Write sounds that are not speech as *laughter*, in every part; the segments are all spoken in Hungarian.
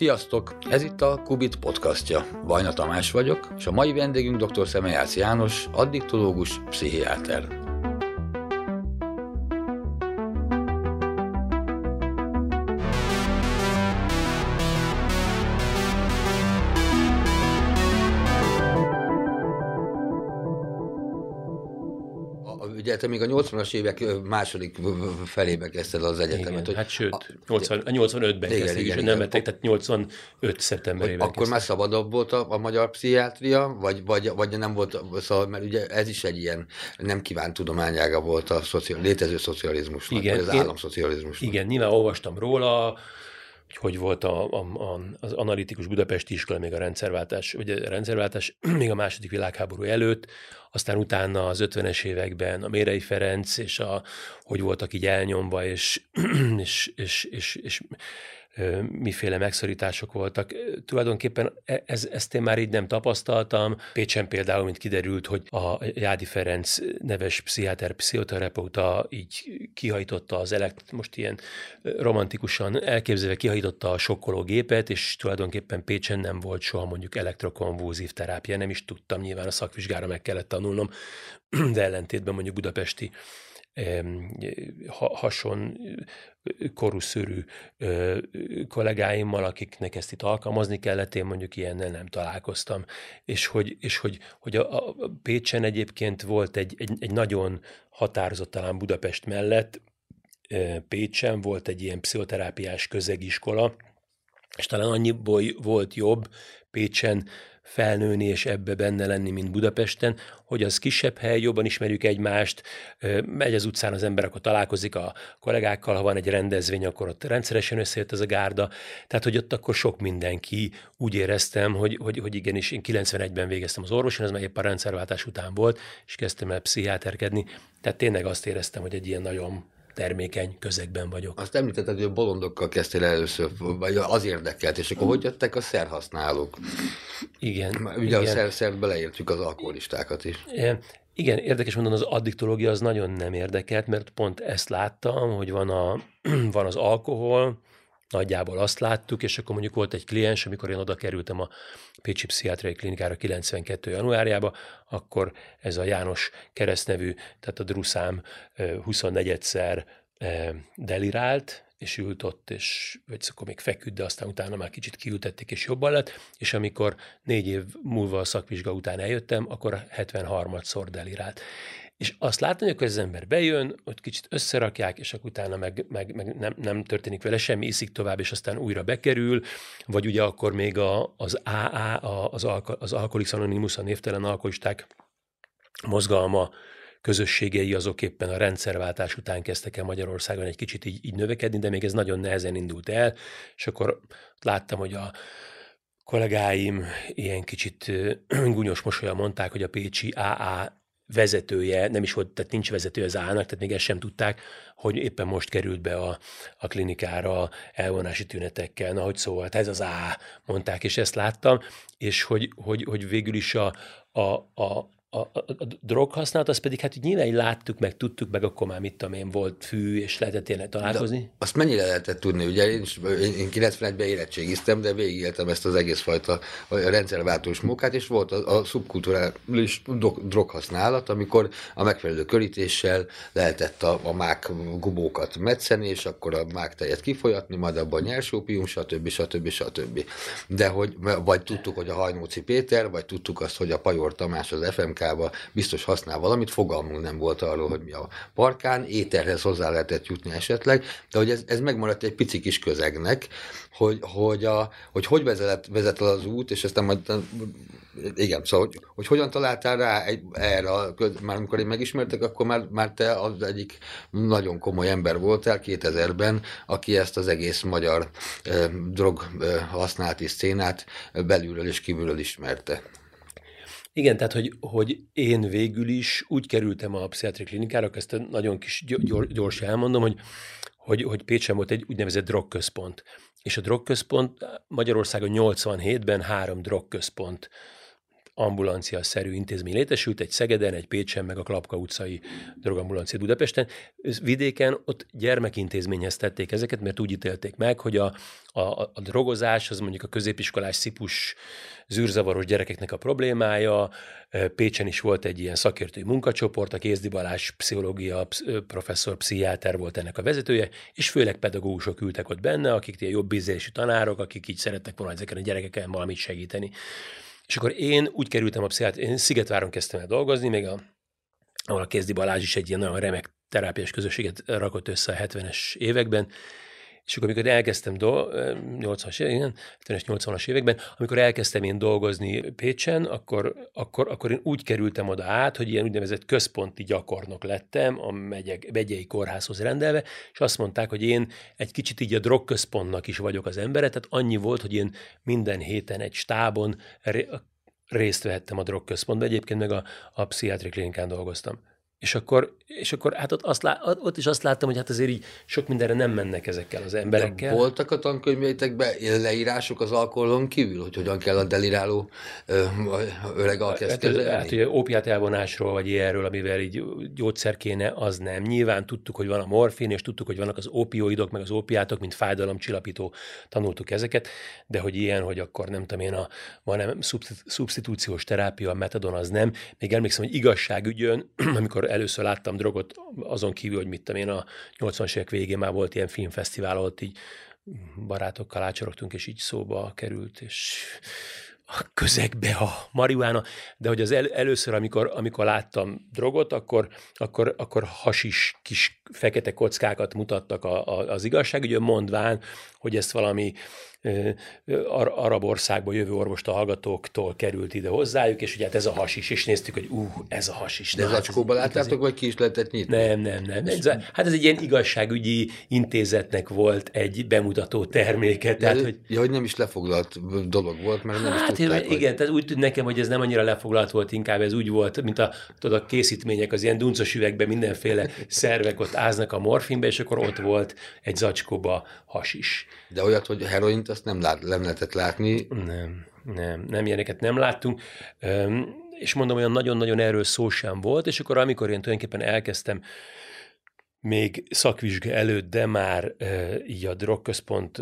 Sziasztok! Ez itt a Kubit podcastja. Vajna Tamás vagyok, és a mai vendégünk dr. Szemejász János, addiktológus, pszichiáter. Te még a 80-as évek második felébe kezdted az egyetemet. Igen, hogy hát sőt, a, 80, 85-ben igen, kezdték, igen, és nem vettek, tehát 85 szeptemberében Akkor kezdték. már szabadabb volt a, a magyar pszichiátria, vagy, vagy, vagy nem volt, szóval, mert ugye ez is egy ilyen nem kívánt tudományága volt a szociál, létező szocializmusnak, igen, vagy az államszocializmusnak. Igen, nyilván olvastam róla, hogy hogy volt a, a, a, az analitikus budapesti iskola még a rendszerváltás, ugye a rendszerváltás *clears throat* még a második világháború előtt, aztán utána az 50-es években a Mérei Ferenc, és a, hogy voltak így elnyomva, és, *clears throat* és, és, és, és miféle megszorítások voltak. Tulajdonképpen e, ez, ezt én már így nem tapasztaltam. Pécsen például, mint kiderült, hogy a Jádi Ferenc neves pszichiáter, pszichoterapeuta így kihajtotta az elekt, most ilyen romantikusan elképzelve kihajtotta a sokkoló gépet, és tulajdonképpen Pécsen nem volt soha mondjuk elektrokonvulzív terápia, nem is tudtam, nyilván a szakvizsgára meg kellett tanulnom, *clears throat* de ellentétben mondjuk budapesti hason korúszörű kollégáimmal, akiknek ezt itt alkalmazni kellett, én mondjuk ilyennel nem találkoztam. És hogy, és hogy, hogy a, a Pécsen egyébként volt egy, egy, egy nagyon határozott talán Budapest mellett, Pécsen volt egy ilyen pszichoterápiás közegiskola, és talán annyiból volt jobb Pécsen, felnőni és ebbe benne lenni, mint Budapesten, hogy az kisebb hely, jobban ismerjük egymást, megy az utcán az ember, akkor találkozik a kollégákkal, ha van egy rendezvény, akkor ott rendszeresen összejött ez a gárda, tehát hogy ott akkor sok mindenki úgy éreztem, hogy, hogy, hogy igenis én 91-ben végeztem az orvoson, ez már épp a rendszerváltás után volt, és kezdtem el pszichiáterkedni, tehát tényleg azt éreztem, hogy egy ilyen nagyon termékeny közegben vagyok. Azt említetted, hogy a bolondokkal kezdtél először, vagy az érdekelt, és akkor hogy jöttek a szerhasználók? Igen. Ugye igen. a szer, szer beleértjük az alkoholistákat is. Igen, érdekes mondom, az addiktológia az nagyon nem érdekelt, mert pont ezt láttam, hogy van, a, *clears throat* van az alkohol, nagyjából azt láttuk, és akkor mondjuk volt egy kliens, amikor én oda kerültem a Pécsi Pszichiátriai Klinikára 92. januárjába, akkor ez a János keresztnevű, tehát a druszám 24-szer delirált, és ült ott, és vagy akkor még feküdt, de aztán utána már kicsit kiültették, és jobban lett, és amikor négy év múlva a szakvizsga után eljöttem, akkor 73-szor delirált. És azt látni, hogy az ember bejön, ott kicsit összerakják, és akkor utána meg, meg, meg nem, nem történik vele semmi, iszik tovább, és aztán újra bekerül, vagy ugye akkor még a, az AA, az, alko, az Alkoholix Anonymous, a névtelen alkoholisták mozgalma, közösségei azok éppen a rendszerváltás után kezdtek el Magyarországon egy kicsit így, így növekedni, de még ez nagyon nehezen indult el, és akkor láttam, hogy a kollégáim ilyen kicsit *clears throat* gúnyos mosolyan mondták, hogy a Pécsi AA vezetője, nem is volt, tehát nincs vezető az állnak, tehát még ezt sem tudták, hogy éppen most került be a, a klinikára elvonási tünetekkel, na hogy szóval, hát ez az A, mondták, és ezt láttam, és hogy, hogy, hogy végül is a, a, a, a, a, a droghasználat, az pedig hát nyilván így láttuk, meg tudtuk, meg akkor már mit tudom én, volt fű, és lehetett ilyen találkozni. De azt mennyire lehetett tudni? Ugye én, én 91-ben érettségiztem, de végigéltem ezt az egész fajta rendszerváltós munkát, és volt a, a szubkulturális droghasználat, amikor a megfelelő körítéssel lehetett a, a mák gubókat metszeni, és akkor a mák tejet kifolyatni, majd abban nyersópium, stb. stb. stb. De hogy, vagy tudtuk, hogy a Hajnóci Péter, vagy tudtuk azt, hogy a Pajor Tamás az FMK parkába biztos használ valamit, fogalmunk nem volt arról, hogy mi a parkán, éterhez hozzá lehetett jutni esetleg, de hogy ez, ez megmaradt egy pici kis közegnek, hogy hogy, a, hogy, hogy vezet, vezet el az út, és aztán majd igen, szóval, hogy, hogy hogyan találtál rá egy, erre, már amikor én megismertek, akkor már, már te az egyik nagyon komoly ember voltál 2000-ben, aki ezt az egész magyar eh, drog eh, használati szénát belülről és kívülről ismerte. Igen, tehát hogy, hogy én végül is úgy kerültem a pszichiátri klinikára, ezt nagyon kis gyors, gyors elmondom, hogy, hogy, hogy Pécsen volt egy úgynevezett drogközpont. És a drogközpont Magyarországon 87-ben három drogközpont ambulancia-szerű intézmény létesült, egy Szegeden, egy Pécsen, meg a Klapka utcai drogambulancia Budapesten. Vidéken ott gyermekintézményhez tették ezeket, mert úgy ítélték meg, hogy a, a, a drogozás az mondjuk a középiskolás szipus zűrzavaros gyerekeknek a problémája. Pécsen is volt egy ilyen szakértői munkacsoport, a Kézdi Balázs pszichológia professzor, pszichiáter volt ennek a vezetője, és főleg pedagógusok ültek ott benne, akik ilyen jobb ízlésű tanárok, akik így szerettek volna ezeken a gyerekeken valamit segíteni. És akkor én úgy kerültem a pszichiátriát, én Szigetváron kezdtem el dolgozni, még a, ahol a Kézdi Balázs is egy ilyen nagyon remek terápiás közösséget rakott össze a 70-es években, és akkor, amikor elkezdtem, do, 80-as években, 70-80-as években, amikor elkezdtem én dolgozni Pécsen, akkor, akkor, akkor én úgy kerültem oda át, hogy ilyen úgynevezett központi gyakornok lettem a megyeg, megyei kórházhoz rendelve, és azt mondták, hogy én egy kicsit így a drogközpontnak is vagyok az embere, tehát annyi volt, hogy én minden héten egy stábon részt vehettem a drogközpontban, egyébként meg a, a pszichiátri klinikán dolgoztam. És akkor, és akkor hát ott, azt lá, ott is azt láttam, hogy hát azért így sok mindenre nem mennek ezekkel az emberekkel. De voltak a tankönyveitekben leírások az alkoholon kívül, hogy hogyan kell a deliráló öreg alkezd hát, hát ugye ópiát elvonásról, vagy ilyenről, amivel így gyógyszer kéne, az nem. Nyilván tudtuk, hogy van a morfin, és tudtuk, hogy vannak az opioidok, meg az opiátok, mint fájdalomcsillapító, tanultuk ezeket, de hogy ilyen, hogy akkor nem tudom én, a, van nem szubstitúciós terápia, a metadon, az nem. Még emlékszem, hogy igazságügyön, *clears throat* amikor először láttam drogot, azon kívül, hogy mit tudom én, a 80-as évek végén már volt ilyen filmfesztivál, ott így barátokkal ácsorogtunk, és így szóba került, és a közegbe a marihuána, de hogy az el, először, amikor, amikor láttam drogot, akkor, akkor, akkor hasis kis fekete kockákat mutattak a, a, az igazságügyön, mondván, hogy ezt valami arab országból jövő orvosta hallgatóktól került ide hozzájuk, és ugye hát ez a hasis, és néztük, hogy ú, ez a hasis. De zacskóba hát láttátok, vagy ki is lehetett nyitni? Nem, nem, nem. Ez, hát ez egy ilyen igazságügyi intézetnek volt egy bemutató terméke. Tehát, De, hogy... Ja, hogy nem is lefoglalt dolog volt, mert nem hát, is tudták, igen, hogy... tehát úgy tűnt nekem, hogy ez nem annyira lefoglalt volt, inkább ez úgy volt, mint a, tudod, a készítmények, az ilyen duncos üvegben mindenféle szervek ott áznak a morfinbe, és akkor ott volt egy zacskóba hasis. De olyat, hogy heroint azt nem, lát, nem lehetett látni. Nem, nem, nem ilyeneket nem láttunk. Üm, és mondom, olyan nagyon-nagyon erről szó sem volt, és akkor amikor én tulajdonképpen elkezdtem még szakvizsga előtt, de már e, így a drogközpont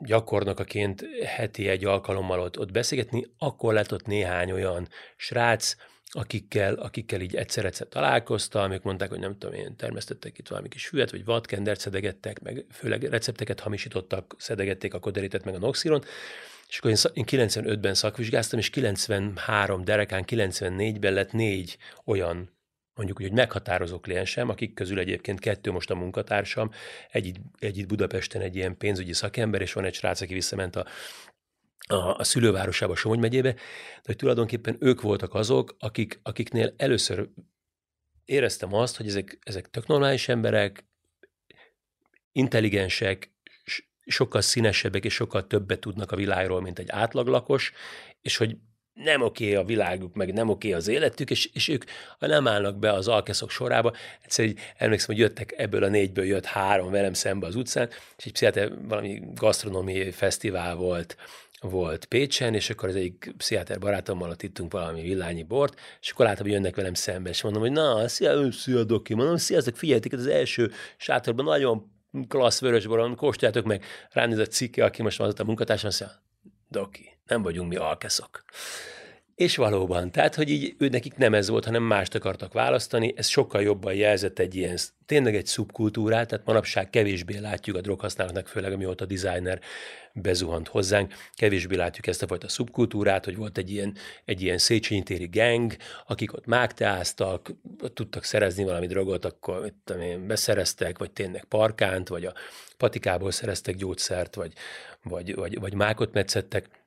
gyakornokaként heti egy alkalommal ott, ott beszélgetni, akkor lett ott néhány olyan srác, akikkel, akikkel így egyszer-egyszer találkoztam, ők mondták, hogy nem tudom én, termesztettek itt valami kis füvet, vagy vadkendert szedegettek, meg főleg recepteket hamisítottak, szedegették a koderítet, meg a noxilon, és akkor én 95-ben szakvizsgáztam, és 93 derekán, 94-ben lett négy olyan mondjuk úgy, hogy meghatározó kliensem, akik közül egyébként kettő most a munkatársam, egy, egy itt Budapesten egy ilyen pénzügyi szakember, és van egy srác, aki visszament a a, a szülővárosába, Somogy megyébe, de hogy tulajdonképpen ők voltak azok, akik, akiknél először éreztem azt, hogy ezek, ezek tök normális emberek, intelligensek, sokkal színesebbek és sokkal többet tudnak a világról, mint egy átlaglakos, és hogy nem oké a világuk, meg nem oké az életük, és, és ők ha nem állnak be az alkeszok sorába, egyszer így emlékszem, hogy jöttek ebből a négyből jött három velem szembe az utcán, és egy pszichiáter, valami gasztronómiai fesztivál volt, volt Pécsen, és akkor az egyik pszichiáter barátommal ott ittunk valami villányi bort, és akkor láttam, hogy jönnek velem szembe, és mondom, hogy na, szia, szia, doki, mondom, sziasztok, figyeljetek, az első sátorban nagyon klassz vörösboron, kóstoljátok meg, ránéz a cikke, aki most van ott a munkatársam, azt mondja, doki, nem vagyunk mi alkeszok. És valóban, tehát, hogy így ő nekik nem ez volt, hanem mást akartak választani, ez sokkal jobban jelzett egy ilyen, tényleg egy szubkultúrát, tehát manapság kevésbé látjuk a droghasználatnak, főleg amióta a designer bezuhant hozzánk, kevésbé látjuk ezt a fajta szubkultúrát, hogy volt egy ilyen, egy ilyen Széchenyi téri gang, akik ott mágteáztak, tudtak szerezni valami drogot, akkor mit tudom én, beszereztek, vagy tényleg parkánt, vagy a patikából szereztek gyógyszert, vagy, vagy, vagy, vagy mákot metszettek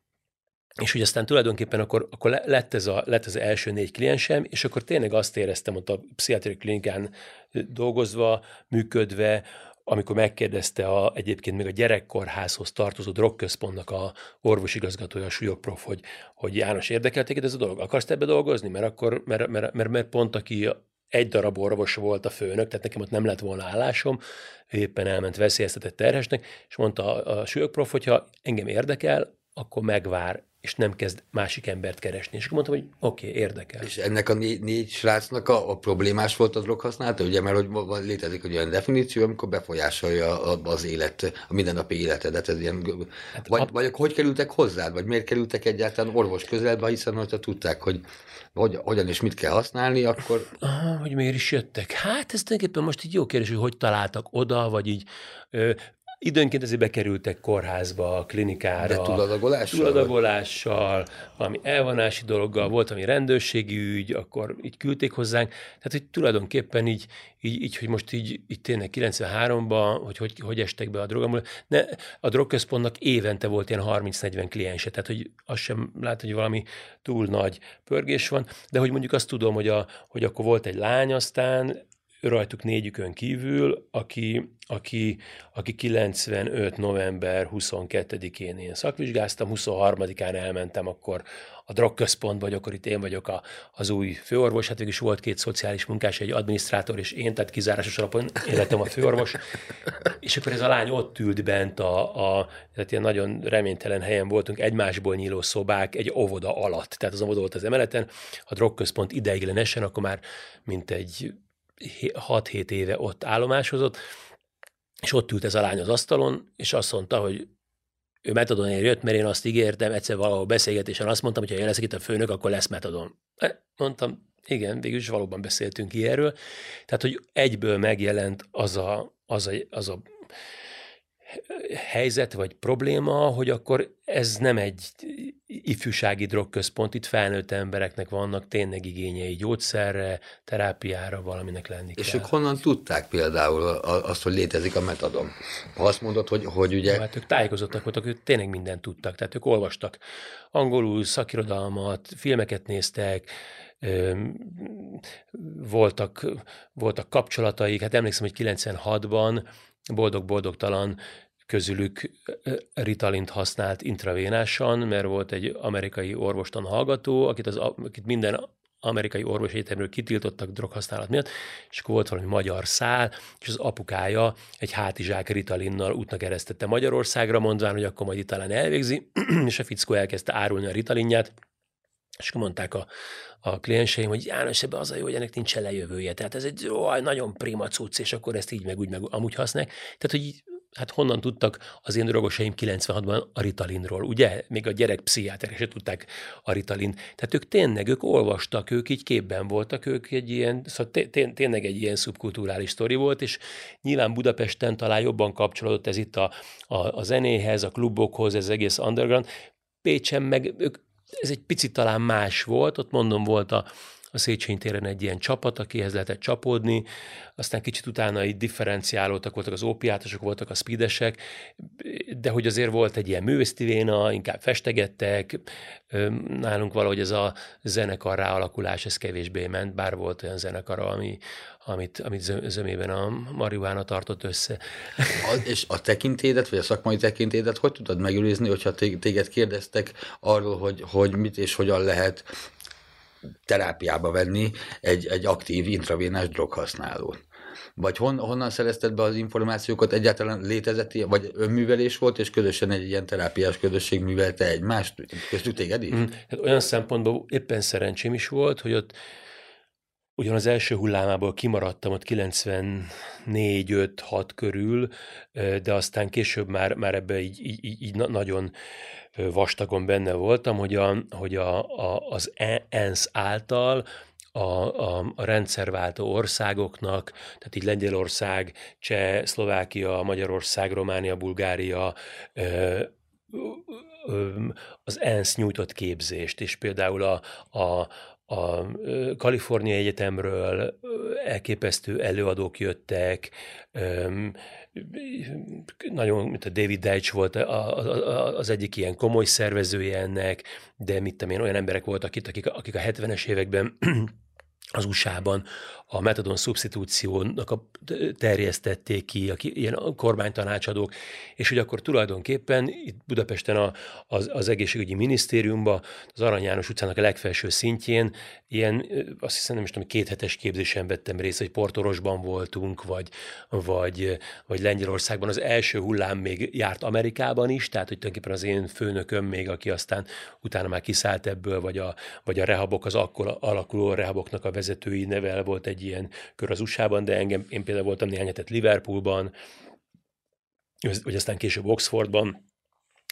és hogy aztán tulajdonképpen akkor, akkor lett, ez a, lett az első négy kliensem, és akkor tényleg azt éreztem ott a pszichiátriai klinikán dolgozva, működve, amikor megkérdezte a, egyébként még a gyerekkorházhoz tartozó drogközpontnak a orvosigazgatója, a súlyokprof, hogy, hogy János érdekelt téged ez a dolog, akarsz ebbe dolgozni? Mert akkor, mert, mert, mert, mert pont aki egy darab orvos volt a főnök, tehát nekem ott nem lett volna állásom, ő éppen elment veszélyeztetett terhesnek, és mondta a, a súlyokprof, hogyha engem érdekel, akkor megvár, és nem kezd másik embert keresni. És akkor mondtam, hogy oké, okay, érdekel. És ennek a négy, négy srácnak a, a problémás volt a droghasználata? Ugye, mert hogy létezik egy olyan definíció, amikor befolyásolja az élet, a mindennapi életedet. Ez ilyen, hát vagy, a... vagy hogy kerültek hozzád, vagy miért kerültek egyáltalán orvos közelbe, hiszen hogyha tudták, hogy hogy, hogyan és mit kell használni, akkor... Ah, hogy miért is jöttek? Hát ez tulajdonképpen most így jó kérdés, hogy hogy találtak oda, vagy így ö, Időnként azért bekerültek kórházba, klinikára. De tudadagolással? Tudadagolással, valami elvonási dologgal, volt valami rendőrségi ügy, akkor így küldték hozzánk. Tehát, hogy tulajdonképpen így, így, így hogy most így, így tényleg 93-ban, hogy, hogy hogy estek be a drogamul. Ne, a drogközpontnak évente volt ilyen 30-40 kliense, tehát hogy azt sem lát, hogy valami túl nagy pörgés van, de hogy mondjuk azt tudom, hogy, a, hogy akkor volt egy lány aztán, rajtuk négyükön kívül, aki, aki, aki 95. november 22-én én szakvizsgáztam, 23-án elmentem akkor a drogközpontba, vagy akkor itt én vagyok a, az új főorvos, hát is volt két szociális munkás, egy adminisztrátor és én, tehát kizárásos alapon én lettem a főorvos, és akkor ez a lány ott ült bent a, a tehát ilyen nagyon reménytelen helyen voltunk, egymásból nyíló szobák egy óvoda alatt, tehát az óvoda volt az emeleten, a drogközpont ideiglenesen, akkor már mint egy 6-7 éve ott állomásozott, és ott ült ez a lány az asztalon, és azt mondta, hogy ő metadonért jött, mert én azt ígértem, egyszer valahol beszélgetésen azt mondtam, hogy ha leszek itt a főnök, akkor lesz metadon. E, mondtam, igen, végül is valóban beszéltünk ilyenről. Tehát, hogy egyből megjelent az a, az a, az a helyzet vagy probléma, hogy akkor ez nem egy ifjúsági drogközpont, itt felnőtt embereknek vannak tényleg igényei gyógyszerre, terápiára, valaminek lenni És kell. ők honnan tudták például azt, hogy létezik a metadon? Ha azt mondod, hogy, hogy ugye... Hát ők tájékozottak voltak, ők tényleg mindent tudtak, tehát ők olvastak angolul, szakirodalmat, filmeket néztek, voltak, voltak kapcsolataik, hát emlékszem, hogy 96-ban boldog-boldogtalan közülük Ritalint használt intravénásan, mert volt egy amerikai orvostan hallgató, akit, az, akit minden amerikai orvos egyetemről kitiltottak droghasználat miatt, és akkor volt valami magyar szál, és az apukája egy hátizsák Ritalinnal útnak eresztette Magyarországra, mondván, hogy akkor majd itt talán elvégzi, *clears throat* és a fickó elkezdte árulni a Ritalinját, és akkor mondták a, a klienseim, hogy János, ebbe az a jó, hogy ennek nincs lejövője. Tehát ez egy ó, nagyon prima cucc, és akkor ezt így meg úgy meg amúgy használják. Tehát, hogy hát honnan tudtak az én drogosaim 96-ban a Ritalinról, ugye? Még a gyerek pszichiáterek se tudták a Ritalin. Tehát ők tényleg, ők olvastak, ők így képben voltak, ők egy ilyen, szóval té- tényleg egy ilyen szubkulturális sztori volt, és nyilván Budapesten talán jobban kapcsolódott ez itt a, a, a zenéhez, a klubokhoz, ez egész underground. Pécsen meg ők, ez egy picit talán más volt, ott mondom volt a, a Széchenyi téren egy ilyen csapat, akihez lehetett csapódni, aztán kicsit utána így differenciálódtak, voltak az ópiátosok, voltak a speedesek, de hogy azért volt egy ilyen művésztivéna, inkább festegettek, nálunk valahogy ez a zenekar ráalakulás, ez kevésbé ment, bár volt olyan zenekar, ami, amit, amit zömében a marihuána tartott össze. A, és a tekintédet, vagy a szakmai tekintédet hogy tudod megőrizni, hogyha téged kérdeztek arról, hogy, hogy mit és hogyan lehet terápiába venni egy, egy aktív intravénás droghasználót. Vagy hon, honnan szerezted be az információkat? Egyáltalán létezett ilyen, vagy önművelés volt, és közösen egy ilyen terápiás közösség művelte egymást? Köztük téged is? Mm, hát olyan szempontból éppen szerencsém is volt, hogy ott ugyan az első hullámából kimaradtam ott 94-5-6 körül, de aztán később már, már ebbe így, így, így nagyon vastagon benne voltam, hogy, a, hogy a, a, az ENSZ által a, a, a rendszerváltó országoknak, tehát így Lengyelország, Cseh, Szlovákia, Magyarország, Románia, Bulgária, ö, az ENSZ nyújtott képzést, és például a, a, a Kalifornia Egyetemről elképesztő előadók jöttek, nagyon, mint a David Deitch volt az egyik ilyen komoly szervezője ennek, de mit tudom én, olyan emberek voltak itt, akik, akik a 70-es években az USA-ban a metadon szubstitúciónak a terjesztették ki, a, ilyen kormánytanácsadók, és hogy akkor tulajdonképpen itt Budapesten a, az, az egészségügyi minisztériumban, az Arany János utcának a legfelső szintjén ilyen, azt hiszem nem is tudom, két hetes képzésen vettem részt, hogy Portorosban voltunk, vagy, vagy, vagy Lengyelországban. Az első hullám még járt Amerikában is, tehát hogy tulajdonképpen az én főnököm még, aki aztán utána már kiszállt ebből, vagy a, vagy a rehabok, az akkor alakuló rehaboknak a vezetői nevel volt egy ilyen kör az USA-ban, de engem, én például voltam néhány hetet Liverpoolban, vagy aztán később Oxfordban,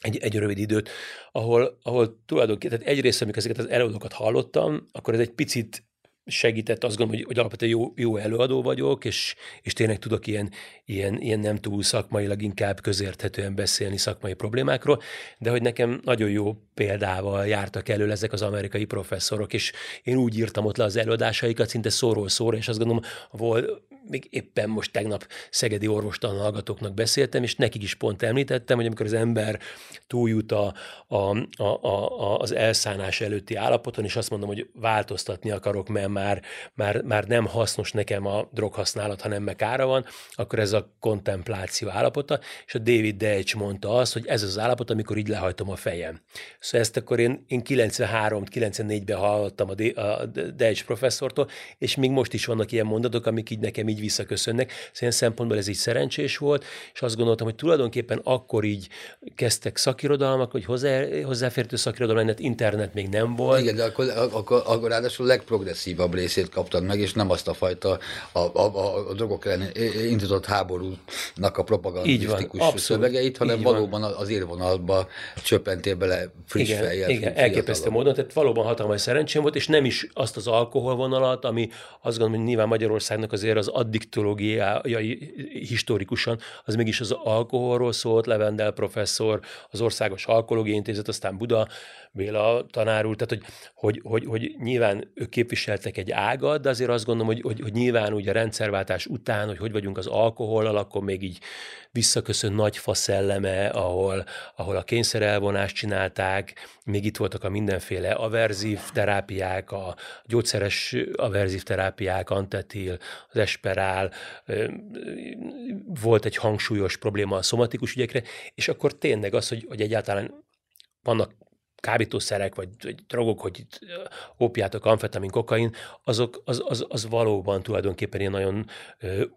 egy, egy rövid időt, ahol, ahol tulajdonképpen, tehát egyrészt, amikor ezeket az előadókat hallottam, akkor ez egy picit segített, azt gondolom, hogy, hogy alapvetően jó, jó előadó vagyok, és, és tényleg tudok ilyen, ilyen, ilyen nem túl szakmailag, inkább közérthetően beszélni szakmai problémákról, de hogy nekem nagyon jó példával jártak elő ezek az amerikai professzorok, és én úgy írtam ott le az előadásaikat, szinte szóról szóra, és azt gondolom, volt, még éppen most tegnap szegedi orvostan beszéltem, és nekik is pont említettem, hogy amikor az ember túljut a, a, a, a, az elszánás előtti állapoton, és azt mondom, hogy változtatni akarok, mert már, már, már nem hasznos nekem a droghasználat, hanem meg ára van, akkor ez a kontempláció állapota, és a David Deitch mondta azt, hogy ez az állapot, amikor így lehajtom a fejem. Szóval ezt akkor én, én 93-94-ben hallottam a, De, a Deitch professzortól, és még most is vannak ilyen mondatok, amik így nekem így visszaköszönnek. Szóval ilyen szempontból ez így szerencsés volt, és azt gondoltam, hogy tulajdonképpen akkor így kezdtek szakirodalmak, hogy hozzá, hozzáférhető szakirodalom, mert internet még nem volt. Igen, de akkor, akkor, akkor ráadásul legprogresszívabb részét kaptad meg, és nem azt a fajta a, a, a, a drogok ellen indított háborúnak a propagandisztikus szövegeit, hanem valóban van. az érvonalba csöppentél bele friss igen, fejjel. Igen, elképesztő módon, tehát valóban hatalmas szerencsém volt, és nem is azt az alkoholvonalat, ami azt gondolom, hogy nyilván Magyarországnak azért az addiktológiai historikusan, az mégis az alkoholról szólt, Levendel professzor, az Országos Alkohológiai Intézet, aztán Buda Béla tanár úr, tehát hogy, hogy, hogy, hogy nyilván ők képviseltek egy ágat, de azért azt gondolom, hogy, hogy, hogy nyilván ugye a rendszerváltás után, hogy hogy vagyunk az alkohollal, akkor még így visszaköszön nagy faszelleme, ahol, ahol a kényszerelvonást csinálták, még itt voltak a mindenféle averzív terápiák, a gyógyszeres averzív terápiák, antetil, az esperál, volt egy hangsúlyos probléma a szomatikus ügyekre, és akkor tényleg az, hogy, hogy egyáltalán vannak kábítószerek, vagy, vagy drogok, hogy itt opiátok, amfetamin, kokain, azok, az, az, az valóban tulajdonképpen ilyen nagyon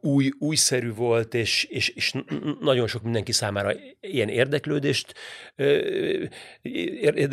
új, újszerű volt, és, és, és nagyon sok mindenki számára ilyen érdeklődést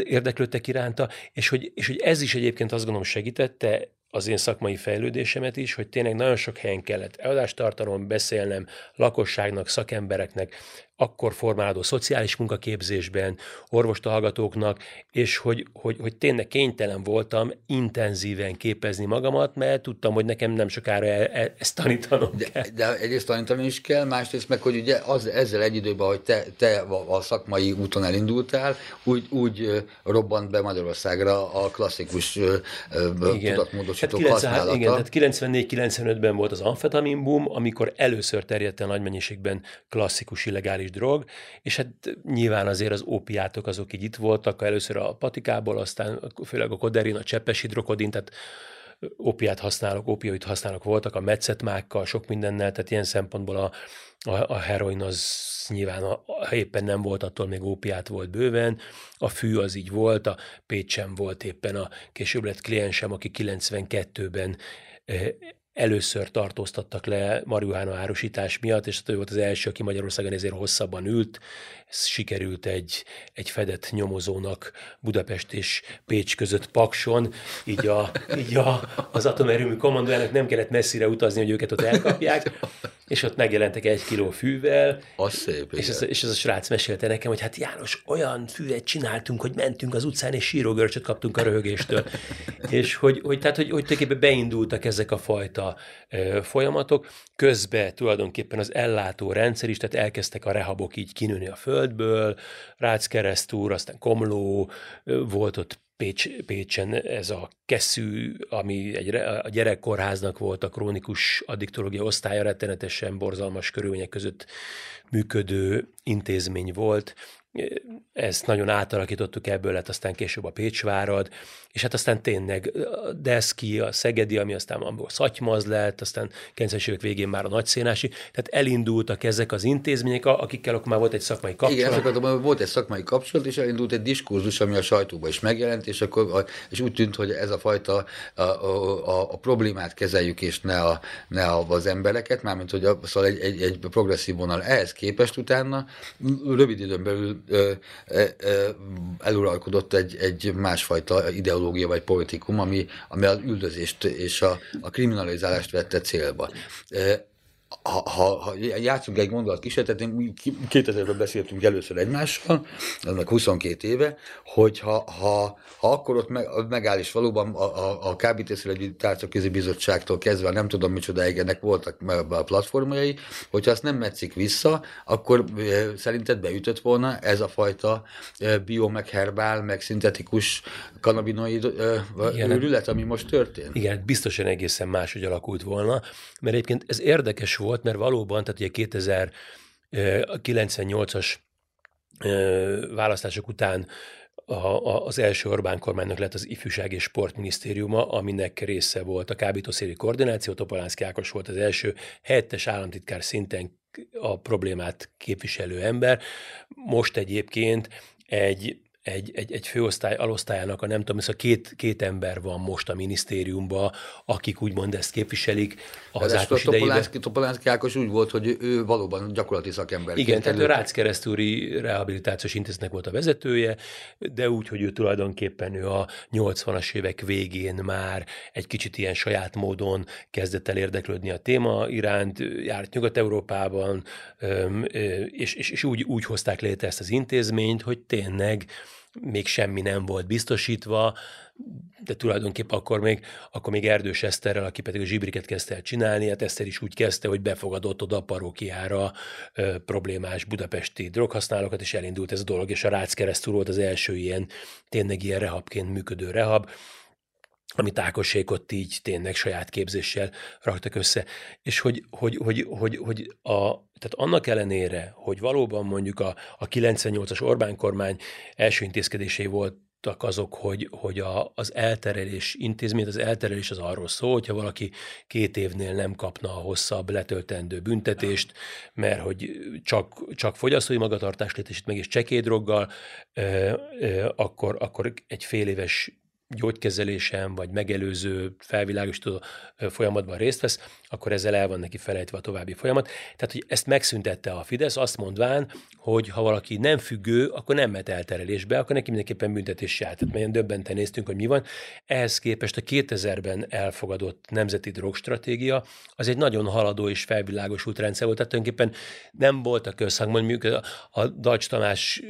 érdeklődtek iránta, és hogy, és hogy ez is egyébként azt gondolom segítette az én szakmai fejlődésemet is, hogy tényleg nagyon sok helyen kellett eladást tartanom, beszélnem lakosságnak, szakembereknek, akkor formálódó szociális munkaképzésben, orvostahallgatóknak, és hogy, hogy, hogy tényleg kénytelen voltam intenzíven képezni magamat, mert tudtam, hogy nekem nem sokára e, e, ezt tanítanom de, kell. De egyrészt tanítani is kell, másrészt meg, hogy ugye az, ezzel egy időben, hogy te, te a szakmai úton elindultál, úgy, úgy robbant be Magyarországra a klasszikus igen. tudatmódosító hát 90, használata. Igen, tehát 94-95-ben volt az amfetamin boom, amikor először terjedt el nagy mennyiségben klasszikus illegális is drog, és hát nyilván azért az ópiátok azok így itt voltak, először a patikából, aztán főleg a koderin, a cseppes hidrokodin, tehát opiát használok, opioid használok voltak, a metszetmákkal, sok mindennel, tehát ilyen szempontból a, a, a heroin az nyilván a, a, éppen nem volt, attól még ópiát volt bőven, a fű az így volt, a Pécsen volt éppen a később lett kliensem, aki 92-ben először tartóztattak le marihuána árusítás miatt, és ő volt az első, aki Magyarországon ezért hosszabban ült. Sikerült egy, egy fedett nyomozónak Budapest és Pécs között Pakson, így, a, így a, az atomerőmű kommandójának nem kellett messzire utazni, hogy őket ott elkapják, és ott megjelentek egy kiló fűvel. Az szép, és ez, és ez a srác mesélte nekem, hogy hát János, olyan füvet csináltunk, hogy mentünk az utcán, és sírógörcsöt kaptunk a röhögéstől. és hogy, hogy, tehát, hogy, hogy tulajdonképpen beindultak ezek a fajta e, folyamatok, közben tulajdonképpen az ellátó rendszer is, tehát elkezdtek a rehabok így kinőni a földből, Rácz keresztúr, aztán Komló, volt ott Pécs, Pécsen ez a keszű, ami egy, a gyerekkorháznak volt a krónikus addiktológia osztálya, rettenetesen borzalmas körülmények között működő intézmény volt, ezt nagyon átalakítottuk, ebből lett aztán később a Pécsvárad, és hát aztán tényleg Deszki, a Szegedi, ami aztán abból Szatymaz lett, aztán 90 évek végén már a Nagyszénási, tehát elindultak ezek az intézmények, akikkel akkor már volt egy szakmai kapcsolat. Igen, akkor volt egy szakmai kapcsolat, és elindult egy diskurzus, ami a sajtóban is megjelent, és akkor és úgy tűnt, hogy ez a fajta a, a, a, problémát kezeljük, és ne, a, ne a, az embereket, mármint, hogy a, szóval egy, egy, egy progresszív vonal. Ehhez képest utána rövid időn belül ö, eluralkodott egy, egy másfajta ideológia vagy politikum, ami, ami az üldözést és a, a kriminalizálást vette célba ha, ha, ha játszunk egy gondolat kísérletet, 2000-ben beszéltünk először egymással, az meg 22 éve, hogy ha, ha, ha akkor ott meg, megáll, és valóban a, a, a kábítészületi tárcaközi bizottságtól kezdve, nem tudom micsoda ennek voltak a platformjai, hogyha azt nem metszik vissza, akkor szerinted beütött volna ez a fajta bio, meg herbál, meg szintetikus kanabinoid őrület, ami most történt? Igen, biztosan egészen máshogy alakult volna, mert egyébként ez érdekes volt, mert valóban, tehát ugye 2098-as választások után a, a, az első Orbán kormánynak lett az Ifjúság és Sportminisztériuma, aminek része volt a kábítószéri koordináció. Topolánszki Ákos volt az első helyettes államtitkár szinten a problémát képviselő ember. Most egyébként egy egy, egy, egy főosztály alosztályának a nem tudom, ez a két, két ember van most a minisztériumban, akik úgymond ezt képviselik. Az Ákos Topolánszki, Topolánszki Ákos úgy volt, hogy ő valóban gyakorlati szakember. Igen, tehát a Rácz Keresztúri Rehabilitációs Intézetnek volt a vezetője, de úgy, hogy ő tulajdonképpen ő a 80-as évek végén már egy kicsit ilyen saját módon kezdett el érdeklődni a téma iránt, járt Nyugat-Európában, és, és, és úgy, úgy hozták létre ezt az intézményt, hogy tényleg még semmi nem volt biztosítva, de tulajdonképpen akkor még, akkor még Erdős Eszterrel, aki pedig a zsibriket kezdte el csinálni, hát Eszter is úgy kezdte, hogy befogadott oda a parókiára ö, problémás budapesti droghasználókat, és elindult ez a dolog, és a Rácz keresztül volt az első ilyen, tényleg ilyen rehabként működő rehab, amit Ákosék ott így tényleg saját képzéssel raktak össze. És hogy, hogy, hogy, hogy, hogy a, tehát annak ellenére, hogy valóban mondjuk a, a 98-as Orbán kormány első intézkedései volt azok, hogy, hogy a, az elterelés intézmény, az elterelés az arról szól, hogyha valaki két évnél nem kapna a hosszabb letöltendő büntetést, mert hogy csak, csak fogyasztói magatartás létesít meg, és csekédroggal, akkor, akkor egy fél éves gyógykezelésen vagy megelőző felvilágosító folyamatban részt vesz, akkor ezzel el van neki felejtve a további folyamat. Tehát, hogy ezt megszüntette a Fidesz, azt mondván, hogy ha valaki nem függő, akkor nem mehet elterelésbe, akkor neki mindenképpen büntetés jár. Tehát melyen döbbenten néztünk, hogy mi van. Ehhez képest a 2000-ben elfogadott nemzeti drogstratégia az egy nagyon haladó és felvilágosult rendszer volt. Tehát tulajdonképpen nem volt a közhangban, mondjuk a, a Tamás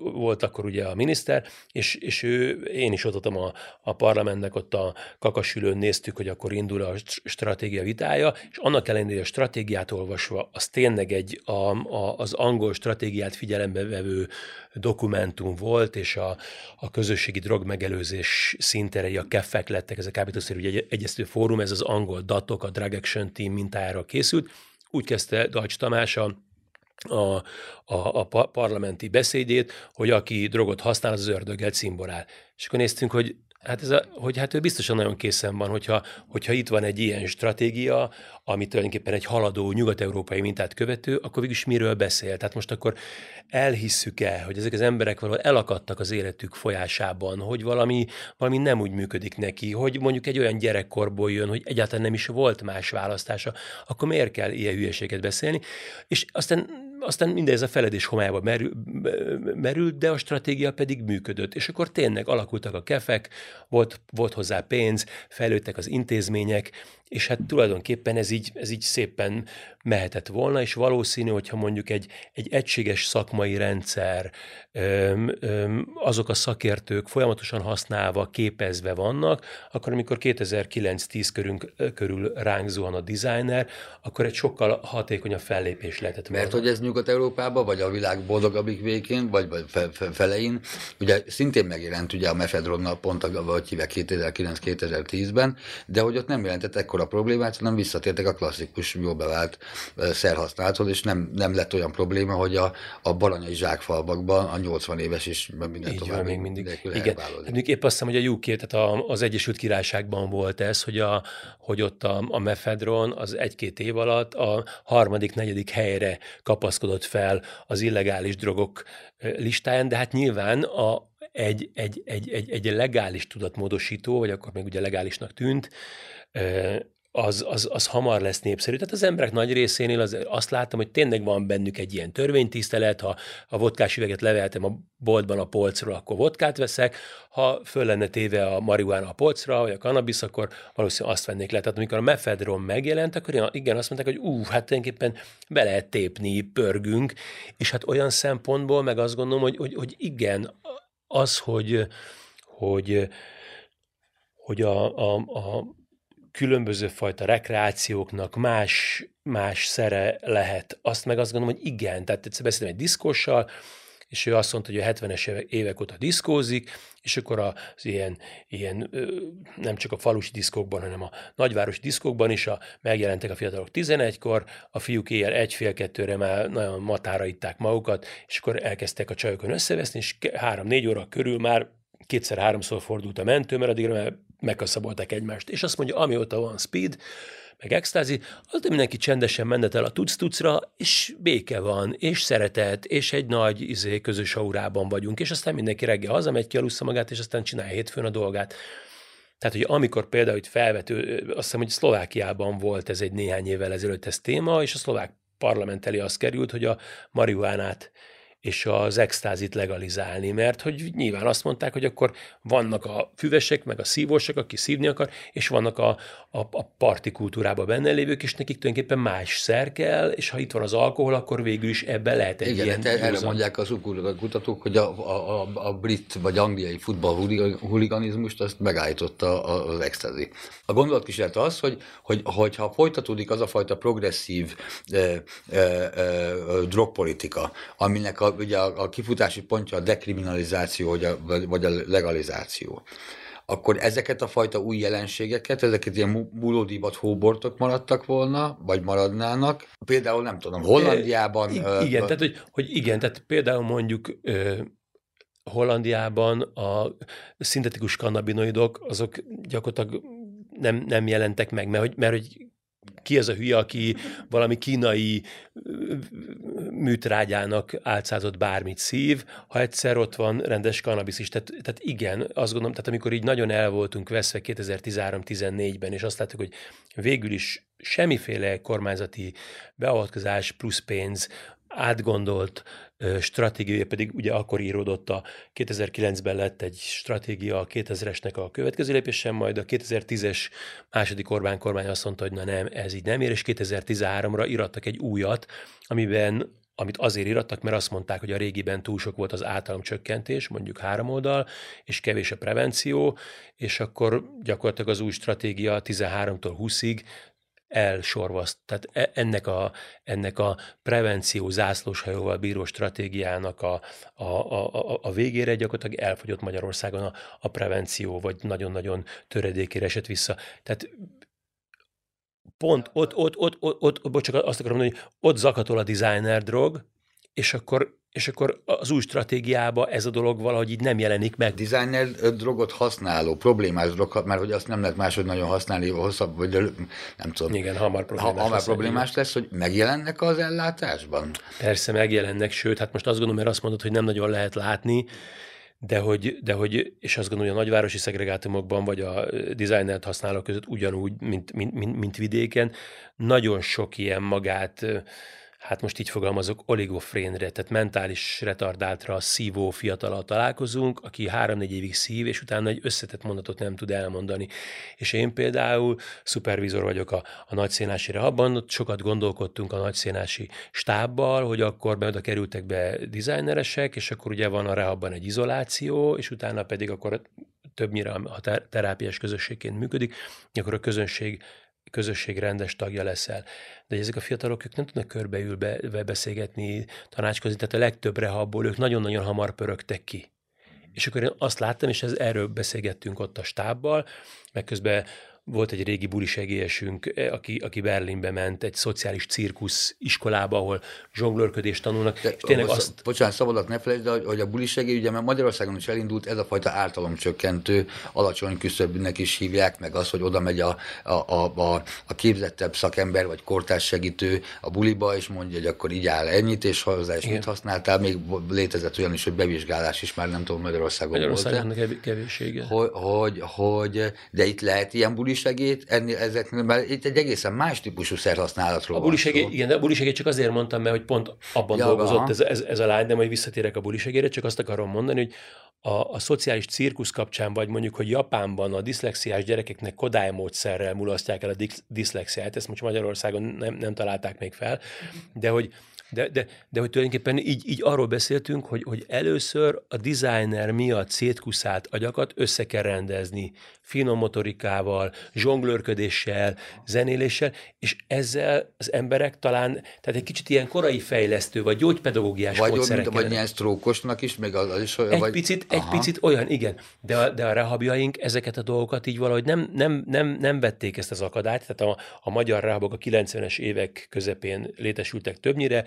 volt akkor ugye a miniszter, és, és ő, én is ott a a parlamentnek ott a kakasülőn néztük, hogy akkor indul a stratégia vitája, és annak ellenére a stratégiát olvasva, az tényleg egy a, a, az angol stratégiát figyelembe vevő dokumentum volt, és a, a közösségi drogmegelőzés szinterei, a keffek lettek, ez a kábítószerű egyeztető fórum, ez az angol datok, a Drug Action Team mintájára készült. Úgy kezdte Dajcs Tamás a a, a, a parlamenti beszédét, hogy aki drogot használ, az ördöggel cimborál. És akkor néztünk, hogy Hát, ez a, hogy hát ő biztosan nagyon készen van, hogyha, hogyha itt van egy ilyen stratégia, ami tulajdonképpen egy haladó nyugat-európai mintát követő, akkor végülis miről beszél? Tehát most akkor elhisszük el, hogy ezek az emberek valahol elakadtak az életük folyásában, hogy valami, valami nem úgy működik neki, hogy mondjuk egy olyan gyerekkorból jön, hogy egyáltalán nem is volt más választása, akkor miért kell ilyen hülyeséget beszélni? És aztán aztán mindez a feledés homályába merül, merült, de a stratégia pedig működött. És akkor tényleg alakultak a kefek, volt, volt hozzá pénz, fejlődtek az intézmények, és hát tulajdonképpen ez így, ez így szépen mehetett volna, és valószínű, hogyha mondjuk egy, egy egységes szakmai rendszer, öm, öm, azok a szakértők folyamatosan használva, képezve vannak, akkor amikor 2009-10 körül, körül ránk zuhan a designer, akkor egy sokkal hatékonyabb fellépés lehetett volna. Mert hogy ez Nyugat-Európában, vagy a világ boldogabbik végén, vagy, vagy fe, fe, felein, ugye szintén megjelent ugye a mefedronnal pont vagy hívek 2009-2010-ben, de hogy ott nem jelentett ekkora problémát, hanem visszatértek a klasszikus, jól bevált szerhasználathoz, és nem, nem lett olyan probléma, hogy a, a baranyai zsákfalvakban a 80 éves is minden Így tovább van, még mindig. Igen. Hát épp azt hiszem, hogy a UK, tehát az Egyesült Királyságban volt ez, hogy, a, hogy ott a, a mefedron az egy-két év alatt a harmadik, negyedik helyre kapaszkodott fel az illegális drogok listáján, de hát nyilván a, egy, egy, egy, egy, egy legális tudatmódosító, vagy akkor még ugye legálisnak tűnt, az, az, az hamar lesz népszerű. Tehát az emberek nagy részénél az, azt láttam, hogy tényleg van bennük egy ilyen törvénytisztelet, ha a vodkás üveget leveltem a boltban a polcról, akkor vodkát veszek, ha föl lenne téve a marihuána a polcra, vagy a kannabisz, akkor valószínűleg azt vennék le. Tehát amikor a mefedron megjelent, akkor igen, azt mondták, hogy ú, hát tulajdonképpen be lehet tépni, pörgünk, és hát olyan szempontból meg azt gondolom, hogy, hogy, hogy igen, az, hogy, hogy, hogy a, a, a különböző fajta rekreációknak más, más szere lehet. Azt meg azt gondolom, hogy igen. Tehát egyszer beszéltem egy diszkossal, és ő azt mondta, hogy a 70-es évek óta diszkózik, és akkor az ilyen, ilyen nem csak a falusi diszkókban, hanem a nagyvárosi diszkókban is a, megjelentek a fiatalok 11-kor, a fiúk éjjel egy-fél-kettőre már nagyon matára itták magukat, és akkor elkezdtek a csajokon összeveszni, és három-négy óra körül már kétszer-háromszor fordult a mentő, mert addigra már megkaszabolták egymást. És azt mondja, amióta van speed, meg extázi, az de mindenki csendesen mennetel a tuc-tucra, és béke van, és szeretet, és egy nagy izé, közös aurában vagyunk, és aztán mindenki reggel hazamegy, kialussza magát, és aztán csinálja hétfőn a dolgát. Tehát, hogy amikor például itt felvető, azt hiszem, hogy Szlovákiában volt ez egy néhány évvel ezelőtt ez téma, és a szlovák parlament elé az került, hogy a marihuánát és az extázit legalizálni, mert hogy nyilván azt mondták, hogy akkor vannak a füvesek, meg a szívósok, aki szívni akar, és vannak a, a, a parti kultúrában benne lévők, és nekik tulajdonképpen más szer kell, és ha itt van az alkohol, akkor végül is ebbe lehet egy Igen, ilyen... Igen, erre mondják az kutatók, hogy a, a, a, a brit vagy angliai futballhuliganizmust azt megállította az extázi. A gondolatkísérlet az, hogy, hogy, hogyha folytatódik az a fajta progresszív eh, eh, eh, drogpolitika, aminek a ugye a, a kifutási pontja a dekriminalizáció vagy a, vagy a legalizáció akkor ezeket a fajta új jelenségeket, ezeket ilyen múlódíbat hóbortok maradtak volna, vagy maradnának. Például nem tudom, Hollandiában... I- igen, uh, tehát hogy, hogy igen, tehát például mondjuk uh, Hollandiában a szintetikus kannabinoidok, azok gyakorlatilag nem, nem jelentek meg, mert hogy, mert hogy ki az a hülye, aki valami kínai műtrágyának álcázott bármit szív, ha egyszer ott van rendes kannabisz is. Tehát, tehát igen, azt gondolom, tehát amikor így nagyon el voltunk veszve 2013-14-ben, és azt láttuk, hogy végül is semmiféle kormányzati beavatkozás plusz pénz, átgondolt stratégia, pedig ugye akkor íródott a 2009-ben lett egy stratégia a 2000-esnek a következő lépésen, majd a 2010-es második Orbán kormány azt mondta, hogy na nem, ez így nem ér, és 2013-ra irattak egy újat, amiben amit azért irattak, mert azt mondták, hogy a régiben túl sok volt az általomcsökkentés, mondjuk három oldal, és kevés a prevenció, és akkor gyakorlatilag az új stratégia 13-tól 20-ig elsorvaszt. Tehát e, ennek a, ennek a prevenció zászlóshajóval bíró stratégiának a, a, a, a végére gyakorlatilag elfogyott Magyarországon a, a prevenció, vagy nagyon-nagyon töredékére esett vissza. Tehát pont ott, ott, ott, ott, ott, ott csak azt akarom mondani, hogy ott zakatol a designer drog, és akkor és akkor az új stratégiába ez a dolog valahogy így nem jelenik meg. Designer drogot használó, problémás drog, mert hogy azt nem lehet máshogy nagyon használni, hosszabb, vagy nem tudom. Igen, hamar problémás, ha, hamar problémás lesz, hogy megjelennek az ellátásban? Persze megjelennek, sőt, hát most azt gondolom, mert azt mondod, hogy nem nagyon lehet látni, de hogy, de hogy és azt gondolom, hogy a nagyvárosi szegregátumokban, vagy a designert használók között ugyanúgy, mint, mint, mint, mint vidéken, nagyon sok ilyen magát hát most így fogalmazok, oligofrénre, tehát mentális retardáltra szívó fiatalal találkozunk, aki három-négy évig szív, és utána egy összetett mondatot nem tud elmondani. És én például szupervizor vagyok a, a nagyszénási rehabban, ott sokat gondolkodtunk a nagyszénási stábbal, hogy akkor oda kerültek be designeresek, és akkor ugye van a rehabban egy izoláció, és utána pedig akkor többnyire a terápiás közösségként működik, akkor a közönség közösség rendes tagja leszel. De ezek a fiatalok ők nem tudnak körbeülve beszélgetni, tanácskozni, tehát a legtöbb rehabból ők nagyon-nagyon hamar pörögtek ki. És akkor én azt láttam, és ez, erről beszélgettünk ott a stábbal, meg közben volt egy régi bulisegélyesünk, eh, aki, aki Berlinbe ment egy szociális cirkusz iskolába, ahol zsonglőrködést tanulnak. De, és tényleg most, azt... Bocsánat, szabadat ne felejtsd, hogy, hogy a bulisegély, ugye mert Magyarországon is elindult ez a fajta ártalomcsökkentő, alacsony küszöbnek is hívják, meg az, hogy oda megy a, a, a, a, a képzettebb szakember, vagy kortárs segítő a buliba, és mondja, hogy akkor így áll ennyit, és hozzá is mit használtál. Még létezett olyan is, hogy bevizsgálás is már nem tudom Magyarországon, Magyarországon volt. Magyarországon Hogy, hogy, hogy, de itt lehet ilyen buli bulisegét, ennél, ezeknél, mert itt egy egészen más típusú szerhasználatról a bulisegé, Igen, a bulisegét csak azért mondtam, mert hogy pont abban ja, dolgozott ez, ez, ez, a lány, de majd visszatérek a bulisegére, csak azt akarom mondani, hogy a, a szociális cirkusz kapcsán, vagy mondjuk, hogy Japánban a diszlexiás gyerekeknek Kodály módszerrel mulasztják el a diszlexiát, ezt most Magyarországon nem, nem találták még fel, de hogy de, de, de hogy tulajdonképpen így, így arról beszéltünk, hogy, hogy először a designer miatt szétkuszált agyakat össze kell rendezni finom motorikával, zsonglőrködéssel, zenéléssel, és ezzel az emberek talán, tehát egy kicsit ilyen korai fejlesztő, vagy gyógypedagógiás vagy, mint, vagy ilyen sztrókosnak is, meg az is olyan, egy vagy... Picit, egy picit olyan, igen. De a, de a rehabjaink ezeket a dolgokat így valahogy nem, nem, nem, nem vették ezt az akadályt, tehát a, a magyar rehabok a 90-es évek közepén létesültek többnyire,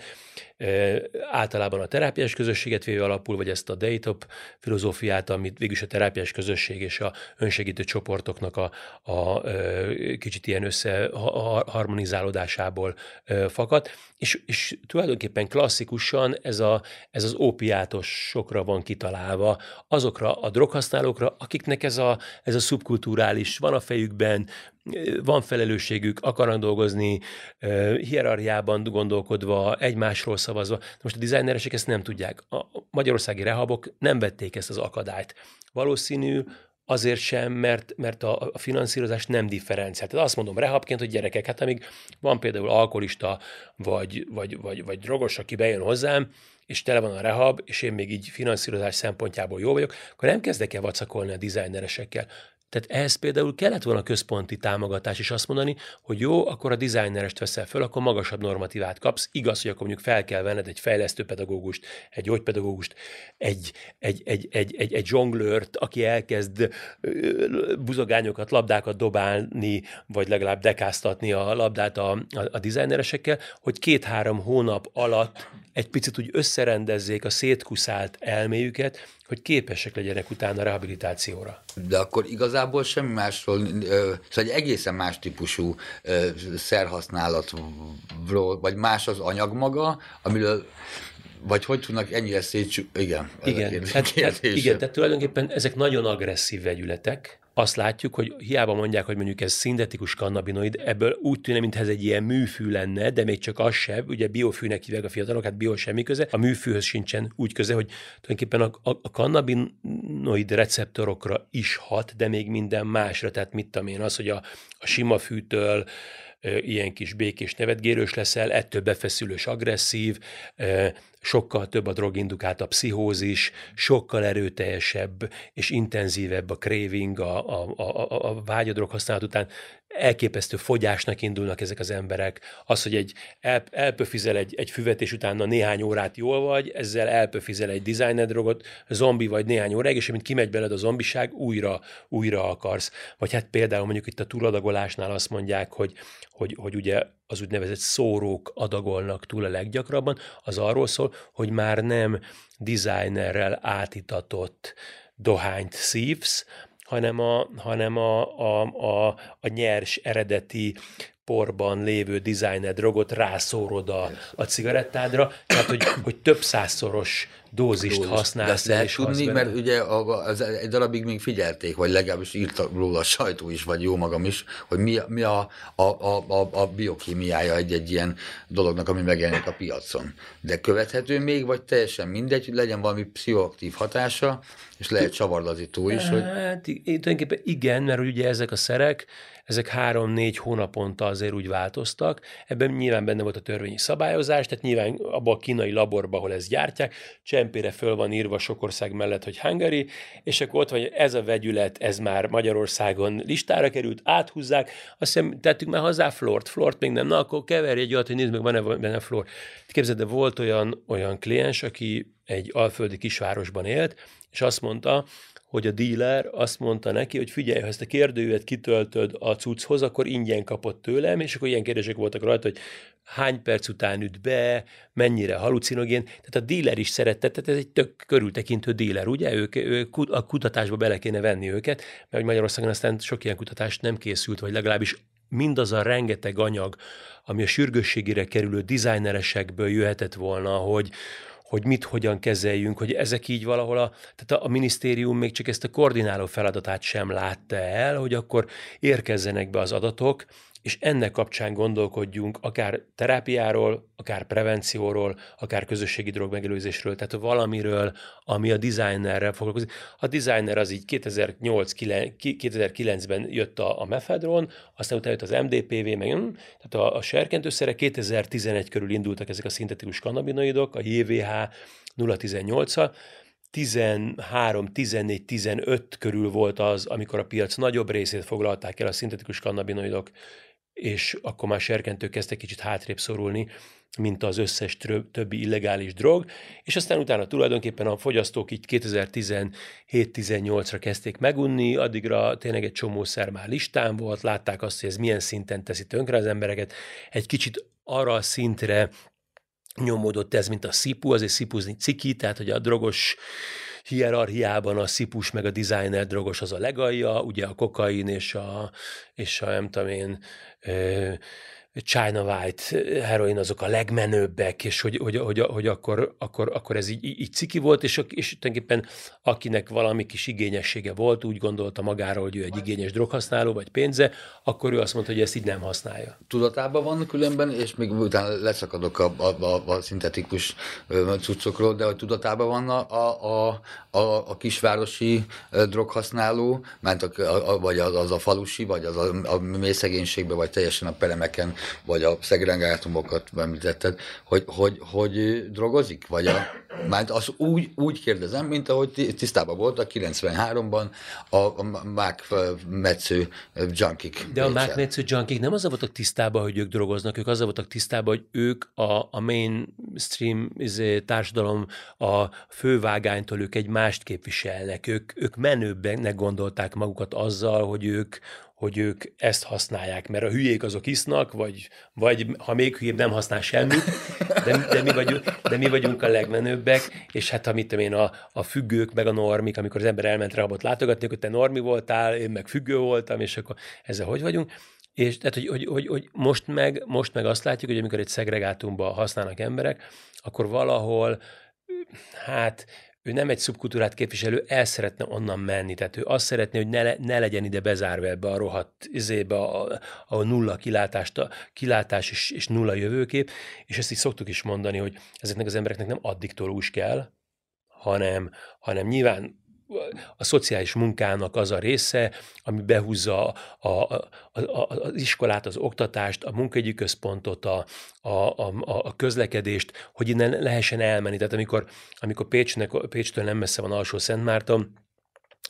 e, általában a terápiás közösséget véve alapul, vagy ezt a Daytop filozófiát, amit végülis a terápiás közösség és a önsegítő csoportoknak a, a kicsit ilyen összeharmonizálódásából fakad, és, és tulajdonképpen klasszikusan ez, a, ez az sokra van kitalálva, azokra a droghasználókra, akiknek ez a, ez a szubkulturális van a fejükben, van felelősségük, akarnak dolgozni, hierarchiában gondolkodva, egymásról szavazva. Most a dizájneresek ezt nem tudják. A magyarországi rehabok nem vették ezt az akadályt. Valószínű, Azért sem, mert, mert a, a finanszírozás nem differenciált. Tehát azt mondom rehabként, hogy gyerekek, hát amíg van például alkoholista vagy, vagy, vagy, vagy drogos, aki bejön hozzám, és tele van a rehab, és én még így finanszírozás szempontjából jó vagyok, akkor nem kezdek el vacakolni a dizájneresekkel. Tehát ehhez például kellett volna központi támogatás is azt mondani, hogy jó, akkor a designerest veszel föl, akkor magasabb normatívát kapsz. Igaz, hogy akkor mondjuk fel kell venned egy fejlesztő pedagógust, egy gyógypedagógust, egy, egy, egy, egy, egy, egy zsonglőrt, aki elkezd buzogányokat, labdákat dobálni, vagy legalább dekáztatni a labdát a, a, a designeresekkel, hogy két-három hónap alatt egy picit úgy összerendezzék a szétkuszált elméjüket, hogy képesek legyenek utána a rehabilitációra. De akkor igazából semmi másról, szóval egy egészen más típusú szerhasználatról, vagy más az anyag maga, amiről vagy hogy tudnak ennyire szét... Igen, igen, hát, hát, igen, tehát tulajdonképpen ezek nagyon agresszív vegyületek, azt látjuk, hogy hiába mondják, hogy mondjuk ez szintetikus kannabinoid, ebből úgy tűnik, mintha ez egy ilyen műfű lenne, de még csak az sem, ugye biofűnek hívják a fiatalok, hát bio semmi köze, a műfűhöz sincsen úgy köze, hogy tulajdonképpen a, a, a kannabinoid receptorokra is hat, de még minden másra, tehát mit tudom én, az, hogy a, a sima fűtől, ilyen kis békés nevetgérős leszel, ettől befeszülős, agresszív, sokkal több a drogindukált a pszichózis, sokkal erőteljesebb és intenzívebb a craving, a, a, a, a vágy a droghasználat után, elképesztő fogyásnak indulnak ezek az emberek. Az, hogy egy el, elpöfizel egy, egy füvetés utána néhány órát jól vagy, ezzel elpöfizel egy designer drogot, zombi vagy néhány óráig, és mint kimegy beled a zombiság, újra, újra akarsz. Vagy hát például mondjuk itt a túladagolásnál azt mondják, hogy, hogy, hogy ugye az úgynevezett szórók adagolnak túl a leggyakrabban, az arról szól, hogy már nem designerrel átitatott dohányt szívsz, hanem a, hanem a, a, a, a nyers eredeti porban lévő designer drogot rászórod a, a cigarettádra, tehát hogy, hogy több százszoros dózist Dózis. használsz. De lehet tudni, mert ugye az, egy darabig még figyelték, vagy legalábbis írta róla a sajtó is, vagy jó magam is, hogy mi, mi a, a, a, a, a biokémiája egy-egy ilyen dolognak, ami megjelenik a piacon. De követhető még, vagy teljesen mindegy, hogy legyen valami pszichoaktív hatása, és lehet csavarlazító is. Hogy... Hát tulajdonképpen igen, mert ugye ezek a szerek, ezek három-négy hónaponta azért úgy változtak. Ebben nyilván benne volt a törvényi szabályozás, tehát nyilván abban a kínai laborban, ahol ezt gyártják, csempére föl van írva sok ország mellett, hogy Hungary, és akkor ott van, hogy ez a vegyület, ez már Magyarországon listára került, áthúzzák, azt hiszem, tettük már hozzá flort, flort még nem, na akkor keverj egy olyat, hogy nézd meg, van-e benne flor. Képzeld, de volt olyan, olyan kliens, aki egy alföldi kisvárosban élt, és azt mondta, hogy a díler azt mondta neki, hogy figyelj, ha ezt a kérdőjület kitöltöd a cucchoz, akkor ingyen kapott tőlem, és akkor ilyen kérdések voltak rajta, hogy hány perc után üt be, mennyire halucinogén. Tehát a díler is szerette, tehát ez egy tök körültekintő díler, ugye? Ők, ők a kutatásba bele kéne venni őket, mert hogy Magyarországon aztán sok ilyen kutatást nem készült, vagy legalábbis mindaz a rengeteg anyag, ami a sürgősségére kerülő designeresekből jöhetett volna, hogy, hogy mit hogyan kezeljünk, hogy ezek így valahol a, tehát a minisztérium még csak ezt a koordináló feladatát sem látta el, hogy akkor érkezzenek be az adatok, és ennek kapcsán gondolkodjunk akár terápiáról, akár prevencióról, akár közösségi drogmegelőzésről, tehát valamiről, ami a designerrel foglalkozik. A designer az így 2008-2009-ben jött a, a mefedron, aztán utána jött az MDPV, meg, hm, tehát a, a serkentőszere 2011 körül indultak ezek a szintetikus kannabinoidok, a JVH 018-al, 13, 14, 15 körül volt az, amikor a piac nagyobb részét foglalták el a szintetikus kannabinoidok, és akkor már serkentők kezdtek kicsit hátrébb szorulni, mint az összes többi illegális drog, és aztán utána tulajdonképpen a fogyasztók így 2017-18-ra kezdték megunni, addigra tényleg egy csomószer már listán volt, látták azt, hogy ez milyen szinten teszi tönkre az embereket, egy kicsit arra a szintre nyomódott ez, mint a szipu, azért szipuzni ciki, tehát hogy a drogos hierarchiában a szipus meg a designer drogos az a legalja, ugye a kokain és a, és a nem tudom én, China White heroin azok a legmenőbbek, és hogy, hogy, hogy, hogy akkor, akkor, akkor ez így, így ciki volt, és, és tulajdonképpen akinek valami kis igényessége volt, úgy gondolta magára, hogy ő egy igényes droghasználó, vagy pénze, akkor ő azt mondta, hogy ezt így nem használja. Tudatában van különben, és még utána leszakadok a, a, a, a szintetikus cuccokról, de hogy tudatában van a, a, a, a kisvárosi droghasználó, mert a, a, vagy az, a falusi, vagy az a, a mély szegénységbe, vagy teljesen a peremeken vagy a szegregátumokat említetted, hogy, hogy, hogy drogozik? Vagy a, mert az úgy, úgy kérdezem, mint ahogy tisztában volt a 93-ban a, a mák metsző junkik. De a mák metsző junkik nem azzal voltak tisztában, hogy ők drogoznak, ők azzal voltak tisztában, hogy ők a, a mainstream izé, társadalom a fővágánytól ők egy mást képviselnek. Ők, ők menőbbnek gondolták magukat azzal, hogy ők, hogy ők ezt használják, mert a hülyék azok isznak, vagy, vagy ha még hülyébb nem használ semmit, de, de, mi vagyunk, de mi vagyunk a legmenőbbek, és hát amit én, a, a függők, meg a normik, amikor az ember elment Rabot látogatni, hogy te normi voltál, én meg függő voltam, és akkor ezzel hogy vagyunk. És tehát, hogy, hogy, hogy, hogy most, meg, most meg azt látjuk, hogy amikor egy szegregátumban használnak emberek, akkor valahol hát ő nem egy szubkultúrát képviselő, el szeretne onnan menni, tehát ő azt szeretné, hogy ne, le, ne legyen ide bezárva ebbe a rohadt izébe, a, a nulla kilátást, a kilátás és, és nulla jövőkép, és ezt is szoktuk is mondani, hogy ezeknek az embereknek nem addiktolós kell, hanem, hanem nyilván a szociális munkának az a része, ami behúzza a, a, a, az iskolát, az oktatást, a munkaügyi központot, a, a, a, a közlekedést, hogy innen lehessen elmenni. Tehát amikor, amikor Pécsnek, Pécstől nem messze van Alsó Szentmárton,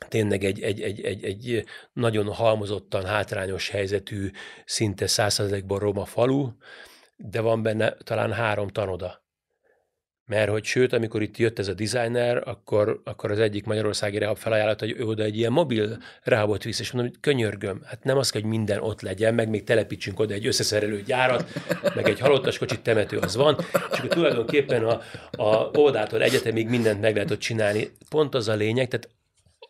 tényleg egy, egy, egy, egy, egy nagyon halmozottan hátrányos helyzetű, szinte százszerzékban roma falu, de van benne talán három tanoda mert hogy sőt, amikor itt jött ez a designer, akkor, akkor az egyik magyarországi rehab felajánlott, hogy ő oda egy ilyen mobil rehabot visz, és mondom, hogy könyörgöm, hát nem az hogy minden ott legyen, meg még telepítsünk oda egy összeszerelő gyárat, meg egy halottas kocsit temető az van, és akkor tulajdonképpen a, a óvodától egyetemig mindent meg lehet ott csinálni. Pont az a lényeg, tehát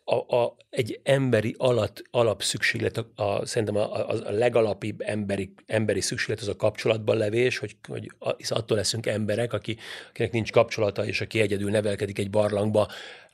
a, a, egy emberi alat, alapszükséglet, a, a, szerintem a, a, a legalapibb emberi, emberi szükséglet az a kapcsolatban levés, hogy, hogy attól leszünk emberek, aki, akinek nincs kapcsolata, és aki egyedül nevelkedik egy barlangba,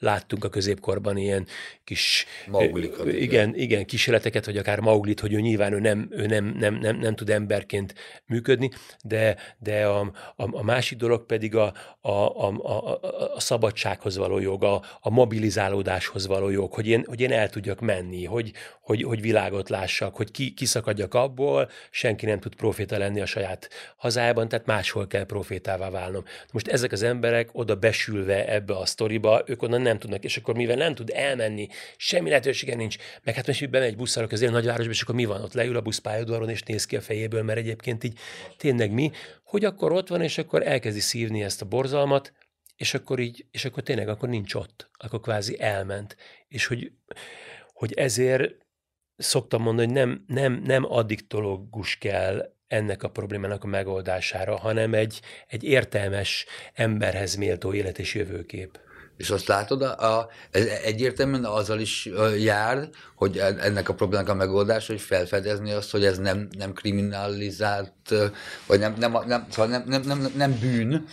láttunk a középkorban ilyen kis Mauglikat, igen. igen, igen, kísérleteket, vagy akár Mauglit, hogy ő nyilván ő nem, ő nem, nem, nem, nem tud emberként működni, de, de a, a, a másik dolog pedig a, a, a, a, a szabadsághoz való jog, a, a mobilizálódáshoz való jog, hogy én, hogy én el tudjak menni, hogy, hogy, hogy világot lássak, hogy ki, kiszakadjak abból, senki nem tud proféta lenni a saját hazájában, tehát máshol kell profétává válnom. Most ezek az emberek oda besülve ebbe a sztoriba, ők onnan nem tudnak, és akkor mivel nem tud elmenni, semmi lehetősége nincs, meg hát most bemegy buszra közé a nagyvárosba, és akkor mi van? Ott leül a buszpályaudvaron, és néz ki a fejéből, mert egyébként így tényleg mi, hogy akkor ott van, és akkor elkezdi szívni ezt a borzalmat, és akkor így, és akkor tényleg akkor nincs ott, akkor kvázi elment. És hogy, hogy ezért szoktam mondani, hogy nem, nem, nem addiktológus kell ennek a problémának a megoldására, hanem egy, egy értelmes emberhez méltó élet és jövőkép. És azt látod, a, a, ez egyértelműen azzal is jár, hogy ennek a problémának a megoldás, hogy felfedezni azt, hogy ez nem, nem kriminalizált, vagy nem, nem, nem, szóval nem, nem, nem, nem bűn,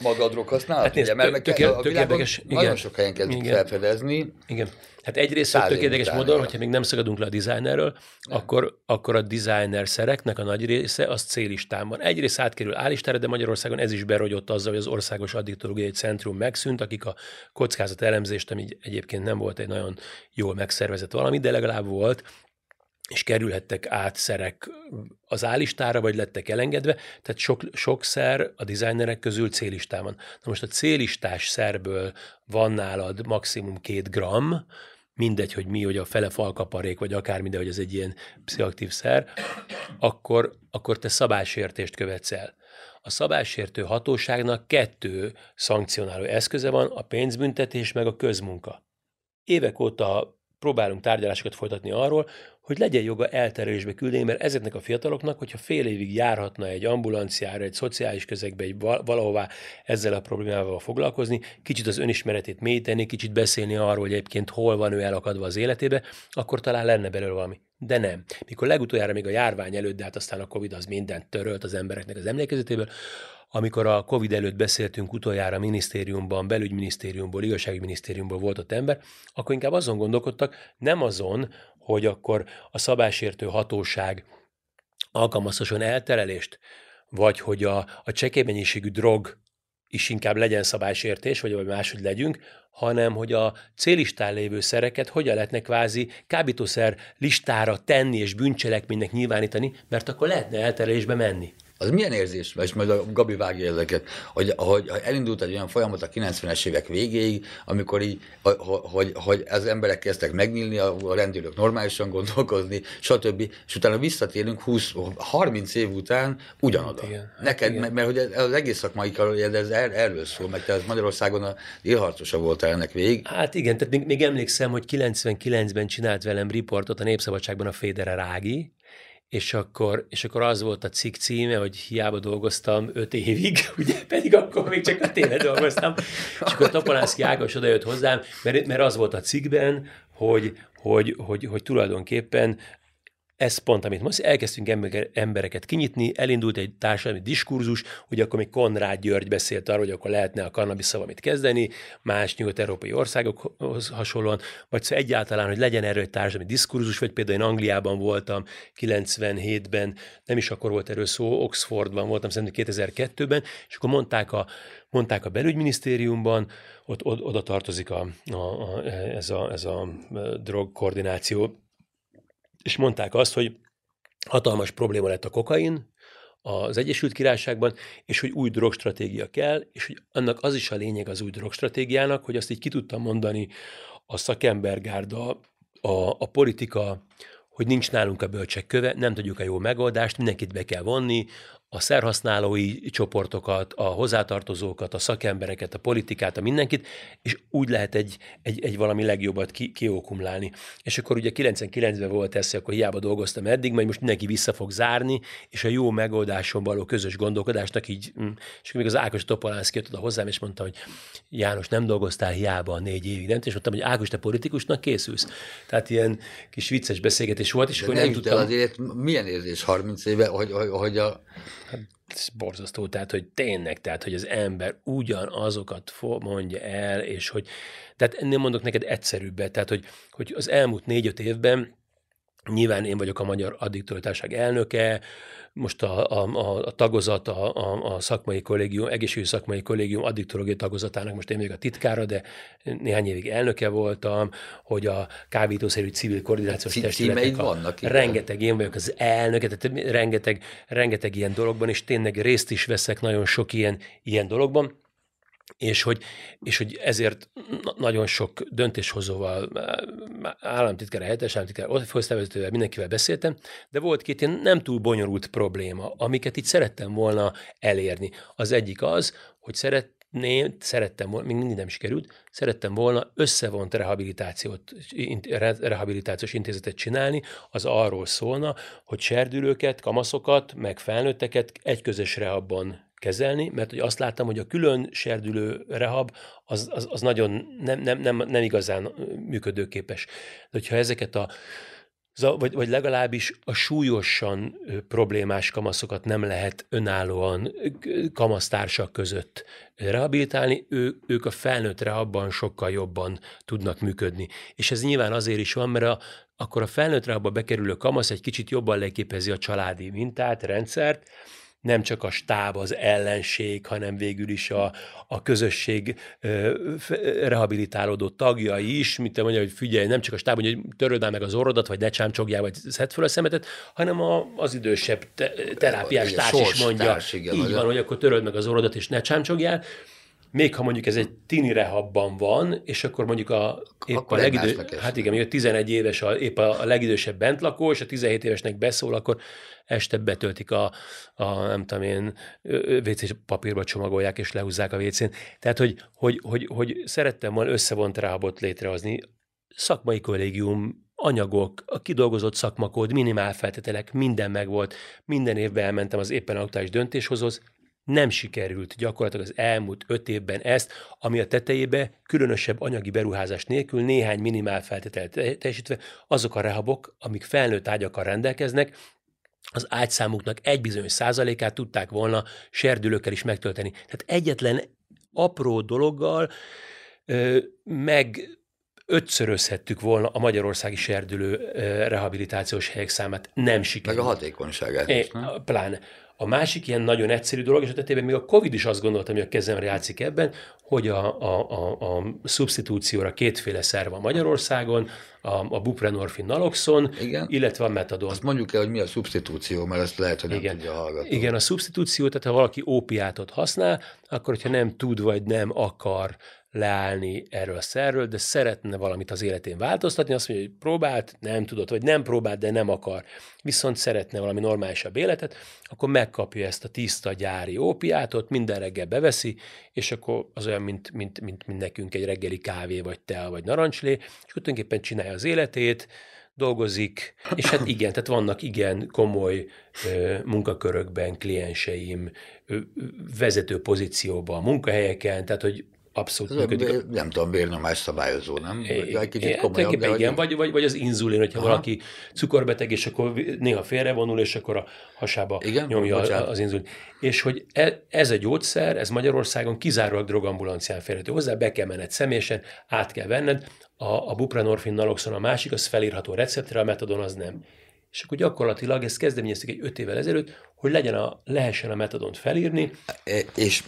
maga a droghasználat? Hát nézd, ugye, mert tök, tök, tök érdekes, nagyon igen. sok helyen kezdik igen. felfedezni. Igen. Hát egyrészt tök érdekes módon, hogyha még nem szagadunk le a designerről, akkor, akkor a designer szereknek a nagy része az célistán van. Egyrészt átkerül állistára, de Magyarországon ez is berogyott azzal, hogy az Országos Addiktológiai Centrum megszűnt, akik a kockázat elemzést, ami egyébként nem volt egy nagyon jól megszervezett valami, de legalább volt, és kerülhettek át szerek az állistára, vagy lettek elengedve, tehát sok, sok szer a designerek közül célistán van. Na most a célistás szerből van nálad maximum két gram, mindegy, hogy mi, hogy a fele falkaparék, vagy akár de hogy ez egy ilyen pszichoaktív szer, akkor, akkor te szabásértést követsz el. A szabásértő hatóságnak kettő szankcionáló eszköze van, a pénzbüntetés meg a közmunka. Évek óta próbálunk tárgyalásokat folytatni arról, hogy legyen joga elterelésbe küldeni, mert ezeknek a fiataloknak, hogyha fél évig járhatna egy ambulanciára, egy szociális közegbe, egy valahová ezzel a problémával foglalkozni, kicsit az önismeretét mélyíteni, kicsit beszélni arról, hogy egyébként hol van ő elakadva az életébe, akkor talán lenne belőle valami. De nem. Mikor legutoljára még a járvány előtt, de hát aztán a Covid az mindent törölt az embereknek az emlékezetéből, amikor a Covid előtt beszéltünk utoljára minisztériumban, belügyminisztériumból, igazságügyminisztériumból volt ott ember, akkor inkább azon gondolkodtak, nem azon, hogy akkor a szabásértő hatóság alkalmazhasson elterelést, vagy hogy a, a csekély drog is inkább legyen szabásértés, vagy, vagy máshogy legyünk, hanem hogy a célistán lévő szereket hogyan lehetne kvázi kábítószer listára tenni és bűncselekménynek nyilvánítani, mert akkor lehetne elterelésbe menni az milyen érzés, és majd a Gabi vágja ezeket, hogy, hogy elindult egy olyan folyamat a 90-es évek végéig, amikor így, hogy, hogy az emberek kezdtek megnyílni, a rendőrök normálisan gondolkozni, stb. És utána visszatérünk 20-30 év után ugyanoda. Igen, Neked, igen. mert, hogy az egész szakmai karrier, ez er, erről szól, meg te az Magyarországon a élharcosa voltál ennek végig. Hát igen, tehát még, még emlékszem, hogy 99-ben csinált velem riportot a Népszabadságban a Fédere Rági, és akkor, és akkor az volt a cikk címe, hogy hiába dolgoztam öt évig, *laughs* ugye, pedig akkor még csak öt éve dolgoztam, és akkor Topolánszki Ágos odajött hozzám, mert, mert az volt a cikkben, hogy, hogy, hogy, hogy tulajdonképpen ez pont, amit most elkezdtünk embereket kinyitni, elindult egy társadalmi diskurzus, hogy akkor még Konrád György beszélt arról, hogy akkor lehetne a kannabisszal valamit kezdeni, más nyugat-európai országokhoz hasonlóan, vagy szóval egyáltalán, hogy legyen erről egy társadalmi diskurzus, vagy például én Angliában voltam 97-ben, nem is akkor volt erről szó, Oxfordban voltam szerintem 2002-ben, és akkor mondták a, mondták a belügyminisztériumban, ott, oda tartozik a, a, a, ez, a, ez a drogkoordináció, és mondták azt, hogy hatalmas probléma lett a kokain az Egyesült Királyságban, és hogy új drogstratégia kell, és hogy annak az is a lényeg az új drogstratégiának, hogy azt így ki tudtam mondani a szakembergárda, a, a politika, hogy nincs nálunk a bölcsek köve, nem tudjuk a jó megoldást, mindenkit be kell vonni, a szerhasználói csoportokat, a hozzátartozókat, a szakembereket, a politikát, a mindenkit, és úgy lehet egy, egy, egy valami legjobbat ki, kiokumlálni. És akkor ugye 99-ben volt ez, akkor hiába dolgoztam eddig, majd most mindenki vissza fog zárni, és a jó megoldáson való közös gondolkodásnak így, mm, és még az Ákos Topolánszki jött oda hozzám, és mondta, hogy János, nem dolgoztál hiába a négy évig, nem? És mondtam, hogy Ákos, te politikusnak készülsz. Tehát ilyen kis vicces beszélgetés volt, és akkor nem tudtam... azért milyen érzés 30 éve, hogy, hogy, hogy a Hát ez borzasztó, tehát, hogy tényleg, tehát, hogy az ember ugyanazokat mondja el, és hogy, tehát ennél mondok neked egyszerűbbet, tehát, hogy, hogy az elmúlt négy-öt évben Nyilván én vagyok a Magyar Addiktoritárság elnöke, most a, a, a tagozat, a, a, a szakmai kollégium, egészségügyi szakmai kollégium addiktológiai tagozatának most én vagyok a titkára, de néhány évig elnöke voltam, hogy a kábítószerű civil koordinációs C- testületnek vannak a, rengeteg, én vagyok az elnöke, tehát rengeteg, rengeteg ilyen dologban, és tényleg részt is veszek nagyon sok ilyen, ilyen dologban és hogy, és hogy ezért nagyon sok döntéshozóval, államtitkár, helyettes államtitkár, főosztályvezetővel, mindenkivel beszéltem, de volt két ilyen nem túl bonyolult probléma, amiket itt szerettem volna elérni. Az egyik az, hogy szeret, Né, szerettem volna, még mindig nem sikerült, szerettem volna összevont rehabilitációt, rehabilitációs intézetet csinálni, az arról szólna, hogy serdülőket, kamaszokat, meg felnőtteket egy közös rehabban kezelni, mert hogy azt láttam, hogy a külön serdülő rehab az, az, az nagyon nem, nem, nem, nem igazán működőképes. De hogyha ezeket a vagy, vagy legalábbis a súlyosan problémás kamaszokat nem lehet önállóan kamasztársak között rehabilitálni, ő, ők a felnőtt rehabban sokkal jobban tudnak működni. És ez nyilván azért is van, mert a, akkor a felnőtt rehabba bekerülő kamasz egy kicsit jobban leképezi a családi mintát, rendszert, nem csak a stáb az ellenség, hanem végül is a, a közösség rehabilitálódó tagjai is, mint te mondja, hogy figyelj, nem csak a stáb, hogy töröd meg az orrodat, vagy ne csámcsogjál, vagy szedd fel a szemetet, hanem a, az idősebb te, terápiás társ is mondja, társ, igen, így van, hogy akkor töröd meg az orrodat, és ne csámcsogjál, még ha mondjuk ez egy tini rehabban van, és akkor mondjuk a, épp akkor a legidő, hát igen, még a 11 éves a, épp a, a legidősebb bentlakó, és a 17 évesnek beszól, akkor este betöltik a, a nem tudom én, WC papírba csomagolják, és lehúzzák a WC-n. Tehát, hogy, hogy, hogy, hogy szerettem volna összevont rehabot létrehozni, szakmai kollégium, anyagok, a kidolgozott szakmakód, minimál feltételek, minden megvolt, minden évben elmentem az éppen aktuális döntéshozóz, nem sikerült gyakorlatilag az elmúlt öt évben ezt, ami a tetejébe különösebb anyagi beruházás nélkül néhány minimál feltételt teljesítve azok a rehabok, amik felnőtt ágyakkal rendelkeznek, az ágyszámuknak egy bizonyos százalékát tudták volna serdülőkkel is megtölteni. Tehát egyetlen apró dologgal ö, meg ötszörözhettük volna a magyarországi serdülő rehabilitációs helyek számát. Nem sikerült. Meg a hatékonyságát is, nem? Pláne. A másik ilyen nagyon egyszerű dolog, és a tetében még a Covid is azt gondoltam, hogy a kezemre játszik ebben, hogy a, a, a, a szubstitúcióra kétféle szer van Magyarországon, a, a buprenorfin naloxon, Igen. illetve a metadon. Azt mondjuk el, hogy mi a szubstitúció, mert ezt lehet, hogy nem Igen. tudja hallgatni. Igen, a szubstitúció, tehát ha valaki ópiátot használ, akkor hogyha nem tud vagy nem akar leállni erről a szerről, de szeretne valamit az életén változtatni, azt mondja, hogy próbált, nem tudott, vagy nem próbált, de nem akar, viszont szeretne valami normálisabb életet, akkor megkapja ezt a tiszta gyári ópiátot, minden reggel beveszi, és akkor az olyan, mint, mint, mint, mint nekünk egy reggeli kávé, vagy tea, vagy narancslé, és tulajdonképpen csinálja az életét, dolgozik, és hát *coughs* igen, tehát vannak igen komoly ö, munkakörökben klienseim, ö, vezető pozícióban, munkahelyeken, tehát hogy abszolút Ez működik. Bér, nem tudom, bérnyomás szabályozó, nem? Egy kicsit komolyabb, de igen, vagy, vagy, vagy az inzulin, hogyha Aha. valaki cukorbeteg, és akkor néha félrevonul, és akkor a hasába igen, nyomja bocsánat. az inzulin. És hogy e, ez a gyógyszer, ez Magyarországon kizárólag drogambulancián férhető hozzá, be kell menned személyesen, át kell venned, a, a buprenorfin naloxon a másik, az felírható receptre, a metadon az nem. És akkor gyakorlatilag ezt kezdeményeztük egy öt évvel ezelőtt, hogy legyen a, lehessen a metadont felírni. E, és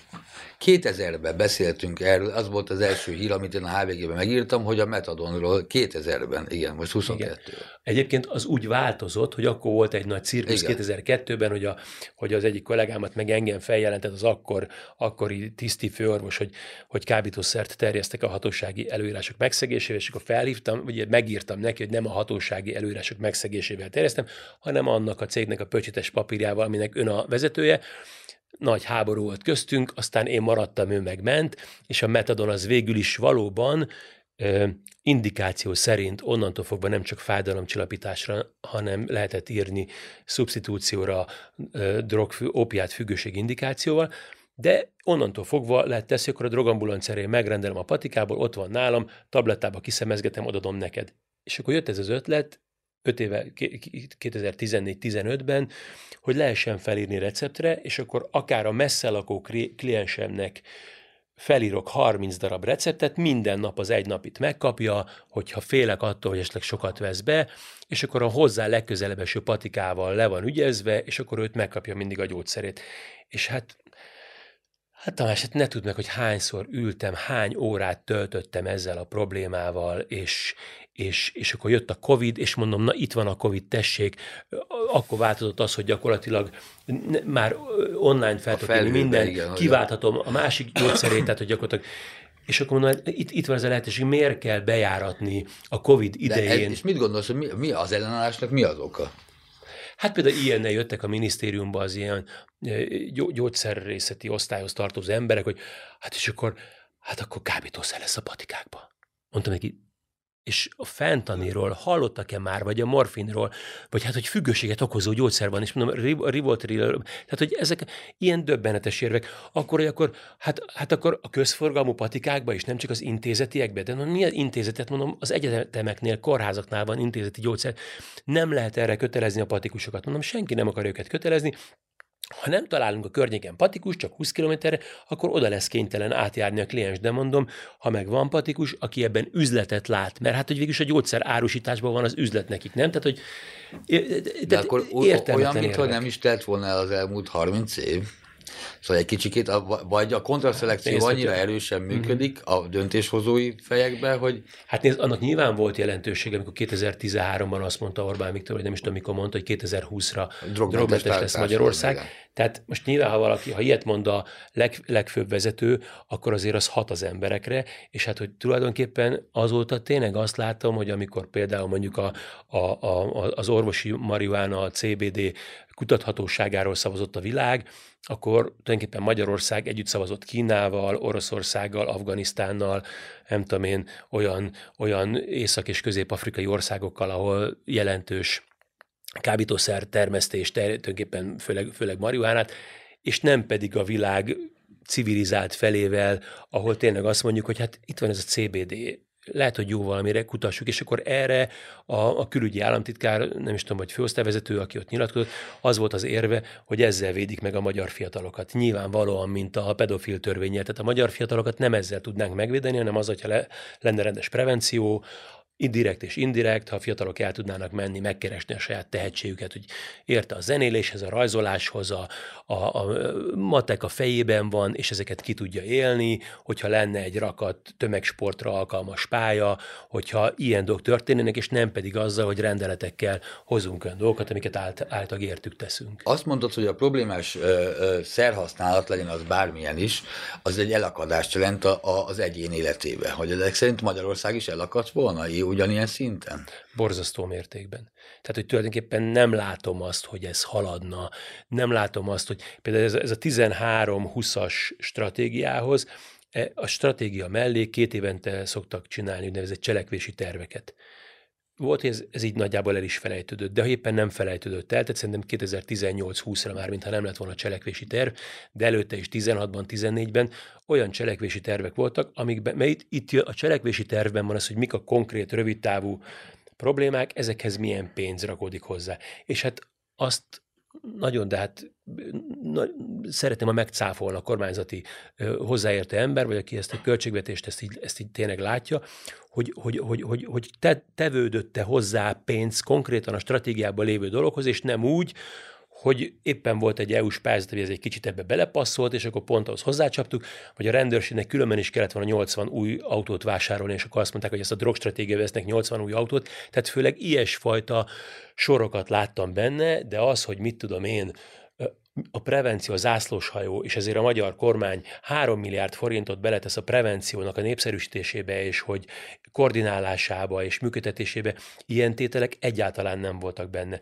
2000-ben beszéltünk erről, az volt az első hír, amit én a HVG-ben megírtam, hogy a metadonról 2000-ben, igen, most 22 igen. Egyébként az úgy változott, hogy akkor volt egy nagy cirkusz 2002-ben, hogy, a, hogy az egyik kollégámat meg engem feljelentett az akkor, akkori tiszti főorvos, hogy, hogy kábítószert terjesztek a hatósági előírások megszegésével, és akkor felhívtam, vagy megírtam neki, hogy nem a hatósági előírások megszegésével terjesztem, hanem annak a cégnek a pöcsites papírjával, aminek ön a vezetője, nagy háború volt köztünk, aztán én maradtam, ő meg ment, és a metadon az végül is valóban ö, indikáció szerint onnantól fogva nem csak fájdalomcsillapításra, hanem lehetett írni szubstitúcióra drog, opiát függőség indikációval, de onnantól fogva lehet teszi, akkor a drogambulancszerén megrendelem a patikából, ott van nálam, tablettába kiszemezgetem, odadom neked. És akkor jött ez az ötlet, 5 éve, 2014-15-ben, hogy lehessen felírni receptre, és akkor akár a messze lakó kliensemnek felírok 30 darab receptet, minden nap az egy napit megkapja, hogyha félek attól, hogy esetleg sokat vesz be, és akkor a hozzá legközelebb eső patikával le van ügyezve, és akkor őt megkapja mindig a gyógyszerét. És hát Hát Tamás, hát ne tudd meg, hogy hányszor ültem, hány órát töltöttem ezzel a problémával, és, és, és akkor jött a Covid, és mondom, na itt van a Covid, tessék, akkor változott az, hogy gyakorlatilag már online fel tudok minden, igen, kiválthatom a másik gyógyszerét, tehát hogy gyakorlatilag és akkor mondom, hát itt, itt van ez a lehetőség, miért kell bejáratni a Covid idején? De ez, és mit gondolsz, hogy mi, mi az ellenállásnak, mi az oka? Hát például ilyennel jöttek a minisztériumba az ilyen gyógyszerrészeti osztályhoz tartozó emberek, hogy hát és akkor, hát akkor kábítószer lesz a patikákba. Mondtam neki, és a fentaniról hallottak-e már, vagy a morfinról, vagy hát, hogy függőséget okozó gyógyszer van, és mondom, a rivotril, tehát, hogy ezek ilyen döbbenetes érvek, akkor, hogy akkor, hát, hát akkor a közforgalmú patikákban is, nem csak az intézetiekben, de mondom, milyen intézetet, mondom, az egyetemeknél, kórházaknál van intézeti gyógyszer, nem lehet erre kötelezni a patikusokat. Mondom, senki nem akar őket kötelezni, ha nem találunk a környéken patikus, csak 20 kilométerre, akkor oda lesz kénytelen átjárni a kliens. De mondom, ha meg van patikus, aki ebben üzletet lát, mert hát, hogy végülis a gyógyszer árusításban van az üzlet nekik, nem? Tehát, hogy de tehát akkor olyan, mintha nem is tett volna el az elmúlt 30 év. Szóval egy kicsikét, vagy a kontraszelekció hát, annyira erősen mhm. működik a döntéshozói fejekben, hogy... Hát nézd, annak nyilván volt jelentősége, amikor 2013-ban azt mondta Orbán Viktor, hogy nem is tudom, mikor mondta, hogy 2020-ra drogmentes lesz Magyarország. Igen. Tehát most nyilván, ha valaki, ha ilyet mond a leg, legfőbb vezető, akkor azért az hat az emberekre, és hát, hogy tulajdonképpen azóta tényleg azt látom, hogy amikor például mondjuk a, a, a, az orvosi marihuána, a CBD kutathatóságáról szavazott a világ, akkor tulajdonképpen Magyarország együtt szavazott Kínával, Oroszországgal, Afganisztánnal, nem tudom én, olyan, olyan észak- és közép-afrikai országokkal, ahol jelentős kábítószer termesztés, tulajdonképpen főleg, főleg marihuánát, és nem pedig a világ civilizált felével, ahol tényleg azt mondjuk, hogy hát itt van ez a CBD, lehet, hogy jó valamire kutassuk, és akkor erre a, a külügyi államtitkár, nem is tudom, hogy főosztályvezető, aki ott nyilatkozott, az volt az érve, hogy ezzel védik meg a magyar fiatalokat. Nyilvánvalóan, mint a pedofil törvényel. Tehát a magyar fiatalokat nem ezzel tudnánk megvédeni, hanem az, hogyha le, lenne rendes prevenció, indirekt és indirekt, ha a fiatalok el tudnának menni, megkeresni a saját tehetségüket, hogy érte a zenéléshez, a rajzoláshoz, a, a, a matek a fejében van, és ezeket ki tudja élni, hogyha lenne egy rakat tömegsportra alkalmas pálya, hogyha ilyen dolgok történnének, és nem pedig azzal, hogy rendeletekkel hozunk olyan dolgokat, amiket ált, által értük teszünk. Azt mondod, hogy a problémás ö, ö, szerhasználat, legyen az bármilyen is, az egy elakadást jelent a, a, az egyén életébe. Hogy ezek szerint Magyarország is elakadt volna ugyanilyen szinten? Borzasztó mértékben. Tehát, hogy tulajdonképpen nem látom azt, hogy ez haladna, nem látom azt, hogy például ez, ez a 13-20-as stratégiához, e, a stratégia mellé két évente szoktak csinálni úgynevezett cselekvési terveket volt, hogy ez, ez így nagyjából el is felejtődött, de ha éppen nem felejtődött el, tehát szerintem 2018-20-ra már, mintha nem lett volna cselekvési terv, de előtte is 16-ban, 14-ben olyan cselekvési tervek voltak, amikben, mert itt, itt a cselekvési tervben van az, hogy mik a konkrét, rövidtávú problémák, ezekhez milyen pénz rakódik hozzá. És hát azt nagyon, de hát na, szeretném, ha megcáfolna a kormányzati hozzáértő ember, vagy aki ezt a költségvetést ezt így, ezt így tényleg látja, hogy, hogy, hogy, hogy, hogy te, tevődötte hozzá pénz konkrétan a stratégiában lévő dologhoz, és nem úgy, hogy éppen volt egy EU-s pályázat, ez egy kicsit ebbe belepasszolt, és akkor pont ahhoz hozzácsaptuk, hogy a rendőrségnek különben is kellett volna 80 új autót vásárolni, és akkor azt mondták, hogy ezt a drogstratégia vesznek 80 új autót. Tehát főleg ilyesfajta sorokat láttam benne, de az, hogy mit tudom én, a prevenció a zászlóshajó, és ezért a magyar kormány 3 milliárd forintot beletesz a prevenciónak a népszerűsítésébe, és hogy koordinálásába és működtetésébe, ilyen tételek egyáltalán nem voltak benne.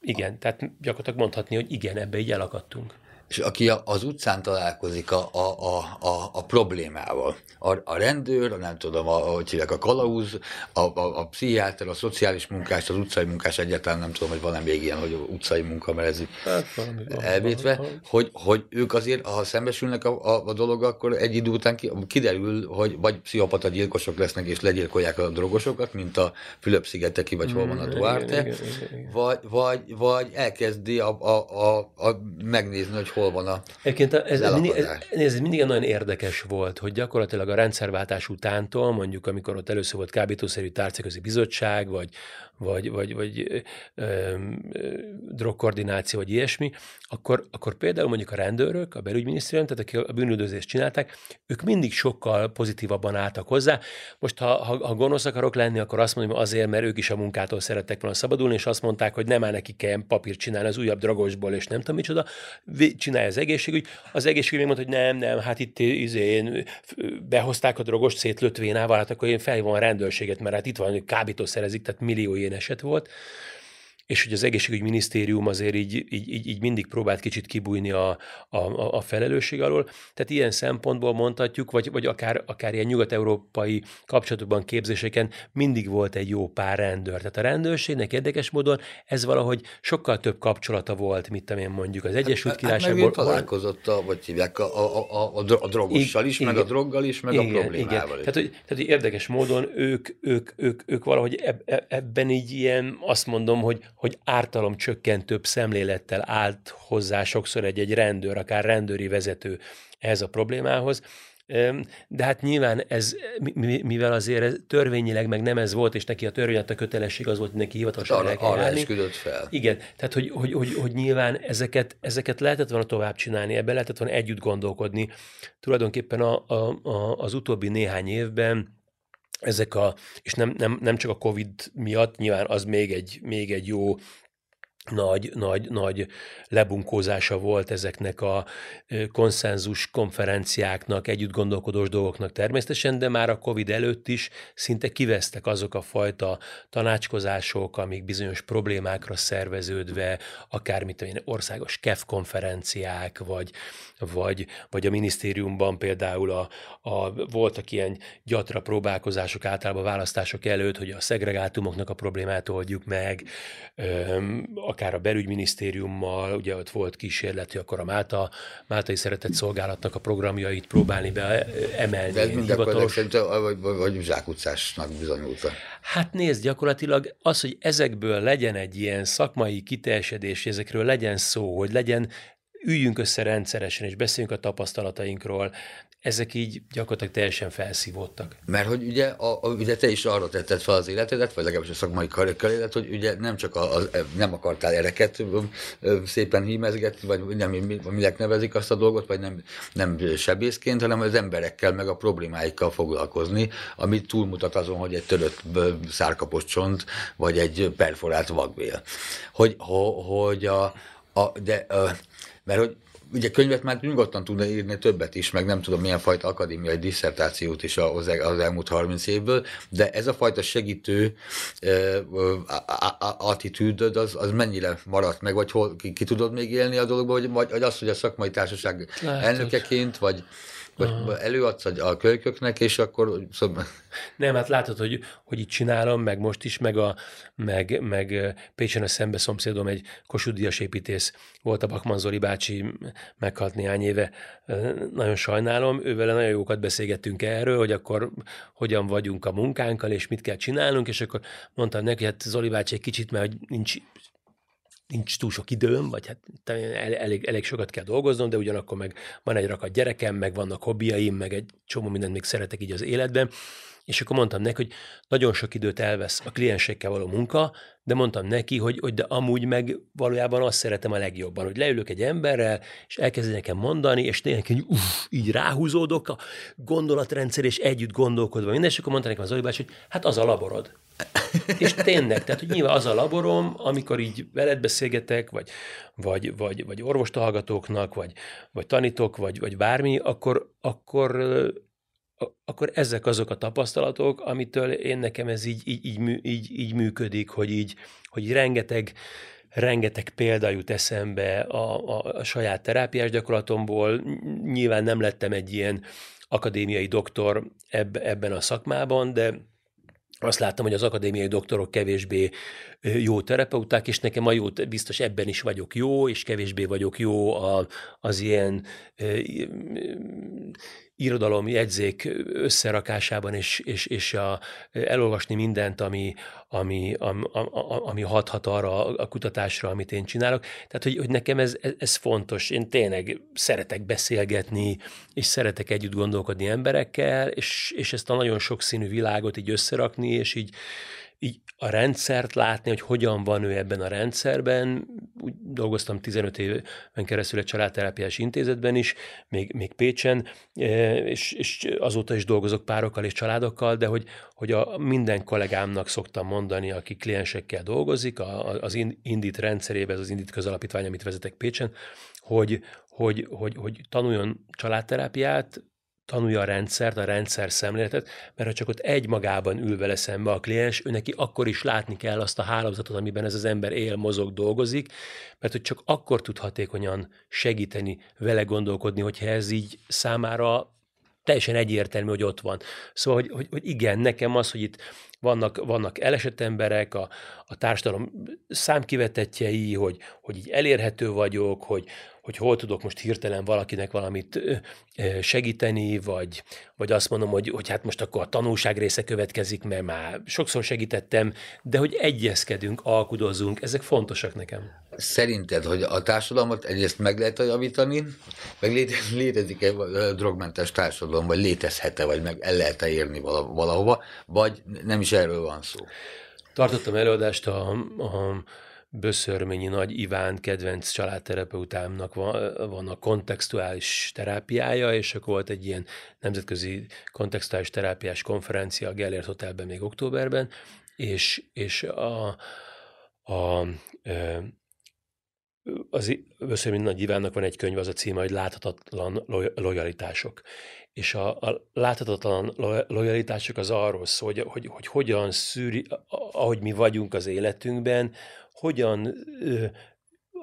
Igen, tehát gyakorlatilag mondhatni, hogy igen, ebbe így elakadtunk. És aki az utcán találkozik a, a, a, a, a problémával. A, a rendőr, a nem tudom, a, hogy hívják, a kalauz, a, a, a pszichiáter, a szociális munkás, az utcai munkás egyáltalán nem tudom, hogy van-e még ilyen, hogy utcai munka, mert ez hát, elvétve, hogy, hogy ők azért, ha szembesülnek a, a, a dolog, akkor egy idő után kiderül, hogy vagy pszichopata gyilkosok lesznek és legyilkolják a drogosokat, mint a Fülöp-szigeteki, vagy hol van a mm, Duarte, vagy, vagy, vagy elkezdi a, a, a, a megnézni, hogy hol van a Egyébként ez, mindig, ez, ez mindig nagyon érdekes volt, hogy gyakorlatilag a rendszerváltás utántól, mondjuk amikor ott először volt kábítószerű tárcaközi bizottság, vagy, vagy, vagy, vagy drogkoordináció, vagy ilyesmi, akkor, akkor például mondjuk a rendőrök, a belügyminisztérium, tehát akik a bűnüldözést csinálták, ők mindig sokkal pozitívabban álltak hozzá. Most, ha, ha, ha gonosz akarok lenni, akkor azt mondom, azért, mert ők is a munkától szerettek volna szabadulni, és azt mondták, hogy nem áll neki kell papírt csinálni az újabb dragosból, és nem tudom micsoda, csinálja az egészségügy. Az egészségügy mondta, hogy nem, nem, hát itt izén, behozták a drogost szétlőtt vénával, hát akkor én felhívom a rendőrséget, mert hát itt van, hogy kábítószerezik, tehát millió ilyen eset volt és hogy az egészségügyminisztérium azért így, így, így, így mindig próbált kicsit kibújni a, a, a felelősség alól. Tehát ilyen szempontból mondhatjuk, vagy, vagy akár, akár ilyen nyugat-európai kapcsolatokban, képzéseken mindig volt egy jó pár rendőr. Tehát a rendőrségnek érdekes módon ez valahogy sokkal több kapcsolata volt, mint amilyen mondjuk az Egyesült hát, Királyságból. Hát találkozott a, vagy hívják, a, a, a, a, a drogossal is, igen, meg a droggal is, meg igen, a problémával igen. is. Tehát, hogy, tehát, hogy érdekes módon ők, ők, ők, ők valahogy eb, ebben így ilyen, azt mondom, hogy, hogy ártalom csökkentőbb szemlélettel állt hozzá sokszor egy-egy rendőr, akár rendőri vezető ehhez a problémához, de hát nyilván ez, mivel azért ez törvényileg meg nem ez volt, és neki a törvény a kötelesség az volt, hogy neki hivatalosan arra, arra esküdött fel. Igen, tehát hogy, hogy, hogy, hogy nyilván ezeket, ezeket lehetett volna tovább csinálni, ebben lehetett volna együtt gondolkodni. Tulajdonképpen a, a, a, az utóbbi néhány évben ezek a, és nem, nem, nem csak a Covid miatt, nyilván az még egy, még egy jó nagy, nagy, nagy lebunkózása volt ezeknek a konszenzus konferenciáknak, együtt gondolkodós dolgoknak természetesen, de már a Covid előtt is szinte kivesztek azok a fajta tanácskozások, amik bizonyos problémákra szerveződve, akár mint olyan országos KEF konferenciák, vagy, vagy, vagy a minisztériumban például a, a, voltak ilyen gyatra próbálkozások általában választások előtt, hogy a szegregátumoknak a problémát oldjuk meg, a akár a belügyminisztériummal, ugye ott volt kísérlet, hogy akkor a Máta, Mátai Szeretett Szolgálatnak a programjait próbálni be emelni. De ez hivatalos... vagy, vagy, vagy zsákutcásnak bizonyult. Hát nézd, gyakorlatilag az, hogy ezekből legyen egy ilyen szakmai kiteljesedés, ezekről legyen szó, hogy legyen üljünk össze rendszeresen, és beszéljünk a tapasztalatainkról, ezek így gyakorlatilag teljesen felszívódtak. Mert hogy ugye, a, a, ugye te is arra tetted fel az életedet, vagy legalábbis a szakmai karrieredet, hogy ugye nem csak a, a, nem akartál ereket szépen hímezgetni, vagy nem, minek nevezik azt a dolgot, vagy nem, nem sebészként, hanem az emberekkel, meg a problémáikkal foglalkozni, ami túlmutat azon, hogy egy törött szárkapos csont, vagy egy perforált vakbél. Hogy, hogy a, a de, mert hogy ugye könyvet már nyugodtan tudna írni többet is, meg nem tudom milyen fajta akadémiai disszertációt is az, az elmúlt 30 évből, de ez a fajta segítő attitűdöd, az, az mennyire maradt meg, vagy hol, ki, ki tudod még élni a dologba, vagy, vagy az, hogy a szakmai társaság Lehet, elnökeként, vagy vagy Aha. előadsz a kölyköknek, és akkor... Szóval... Nem, hát látod, hogy, hogy itt csinálom, meg most is, meg, a, meg, meg Pécsen a szembe szomszédom egy Kossuth építész volt a Bakman Zoli bácsi, meghalt néhány éve. Nagyon sajnálom, ővel nagyon jókat beszélgettünk erről, hogy akkor hogyan vagyunk a munkánkkal, és mit kell csinálnunk, és akkor mondtam neki, hát Zoli bácsi egy kicsit, mert nincs nincs túl sok időm, vagy hát elég, elég sokat kell dolgoznom, de ugyanakkor meg van egy rakat gyerekem, meg vannak hobbiaim, meg egy csomó mindent még szeretek így az életben, és akkor mondtam neki, hogy nagyon sok időt elvesz a kliensekkel való munka, de mondtam neki, hogy, hogy de amúgy meg valójában azt szeretem a legjobban, hogy leülök egy emberrel, és elkezd nekem mondani, és tényleg hogy uff, így ráhúzódok a gondolatrendszer, és együtt gondolkodva minden, és akkor mondta nekem az Zoli hogy hát az a laborod. És tényleg, tehát hogy nyilván az a laborom, amikor így veled beszélgetek, vagy, vagy, vagy, vagy orvostahallgatóknak, vagy, vagy tanítok, vagy, vagy bármi, akkor, akkor akkor ezek azok a tapasztalatok, amitől én nekem ez így, így, így, így, így működik, hogy így, hogy rengeteg rengeteg példa jut eszembe a, a, a saját terápiás gyakorlatomból. Nyilván nem lettem egy ilyen akadémiai doktor eb, ebben a szakmában, de azt láttam, hogy az akadémiai doktorok kevésbé jó terapeuták, és nekem a jó, biztos ebben is vagyok jó, és kevésbé vagyok jó a, az ilyen irodalom jegyzék összerakásában, és, és, és a, elolvasni mindent, ami, ami, ami, ami hathat arra a kutatásra, amit én csinálok. Tehát, hogy, hogy nekem ez, ez fontos. Én tényleg szeretek beszélgetni, és szeretek együtt gondolkodni emberekkel, és, és ezt a nagyon sokszínű világot így összerakni, és így, így a rendszert látni, hogy hogyan van ő ebben a rendszerben. Úgy dolgoztam 15 éven keresztül egy családterápiás intézetben is, még, még Pécsen, e, és, és azóta is dolgozok párokkal és családokkal, de hogy, hogy a minden kollégámnak szoktam mondani, aki kliensekkel dolgozik, a, az Indit rendszerében, ez az Indit közalapítvány, amit vezetek Pécsen, hogy, hogy, hogy, hogy tanuljon családterápiát, tanulja a rendszert, a rendszer szemléletet, mert ha csak ott egy magában ül vele szembe a kliens, ő neki akkor is látni kell azt a hálózatot, amiben ez az ember él, mozog, dolgozik, mert hogy csak akkor tud hatékonyan segíteni, vele gondolkodni, hogyha ez így számára teljesen egyértelmű, hogy ott van. Szóval, hogy, hogy, hogy igen, nekem az, hogy itt vannak, vannak elesett emberek, a, a társadalom számkivetetjei, hogy, hogy így elérhető vagyok, hogy, hogy hol tudok most hirtelen valakinek valamit segíteni, vagy, vagy azt mondom, hogy, hogy hát most akkor a tanulság része következik, mert már sokszor segítettem, de hogy egyezkedünk, alkudozunk, ezek fontosak nekem. Szerinted, hogy a társadalmat egyrészt meg lehet javítani, meg létezik-e drogmentes társadalom, vagy létezhet-e, vagy meg el lehet-e érni valahova, vagy nem is erről van szó? Tartottam előadást a, a Böszörményi Nagy Iván kedvenc családterapeutámnak van, van a kontextuális terápiája, és akkor volt egy ilyen nemzetközi kontextuális terápiás konferencia a Gellért Hotelben még októberben, és, és a, a, az Böszörményi Nagy Ivánnak van egy könyv, az a címe, hogy Láthatatlan lojalitások. És a, a láthatatlan lojalitások az arról szól, hogy, hogy, hogy hogyan szűri, ahogy mi vagyunk az életünkben, hogyan ö,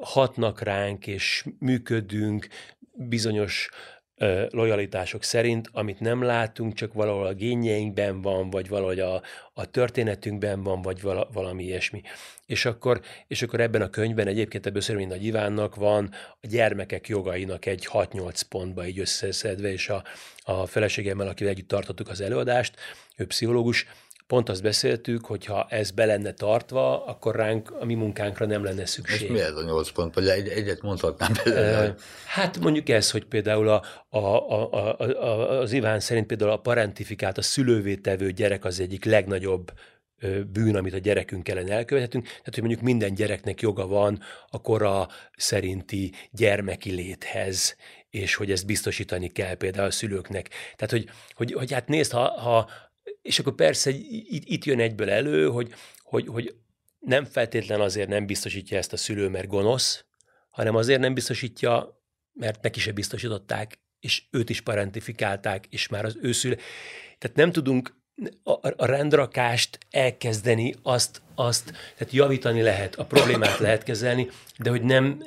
hatnak ránk és működünk bizonyos ö, lojalitások szerint, amit nem látunk, csak valahol a génjeinkben van, vagy valahogy a, a történetünkben van, vagy vala, valami ilyesmi. És akkor, és akkor ebben a könyvben egyébként ebből Szörmény Nagy Ivánnak van a gyermekek jogainak egy 6-8 pontba így összeszedve, és a, a feleségemmel, akivel együtt tartottuk az előadást, ő pszichológus, pont azt beszéltük, hogy ha ez be lenne tartva, akkor ránk, a mi munkánkra nem lenne szükség. És mi ez a nyolc pont? Vagy egy, egyet mondhatnám belőle? Hát mondjuk ez, hogy például a, a, a, a, a, az Iván szerint például a parentifikált, a szülővé tevő gyerek az egyik legnagyobb bűn, amit a gyerekünk ellen elkövethetünk. Tehát, hogy mondjuk minden gyereknek joga van a kora szerinti gyermeki léthez, és hogy ezt biztosítani kell például a szülőknek. Tehát, hogy, hogy, hogy hát nézd, ha, ha, és akkor persze itt, itt jön egyből elő, hogy, hogy, hogy nem feltétlen azért nem biztosítja ezt a szülő, mert gonosz, hanem azért nem biztosítja, mert neki se biztosították, és őt is parentifikálták, és már az ő szülő. Tehát nem tudunk a, a rendrakást elkezdeni, azt, azt, tehát javítani lehet, a problémát lehet kezelni, de hogy nem,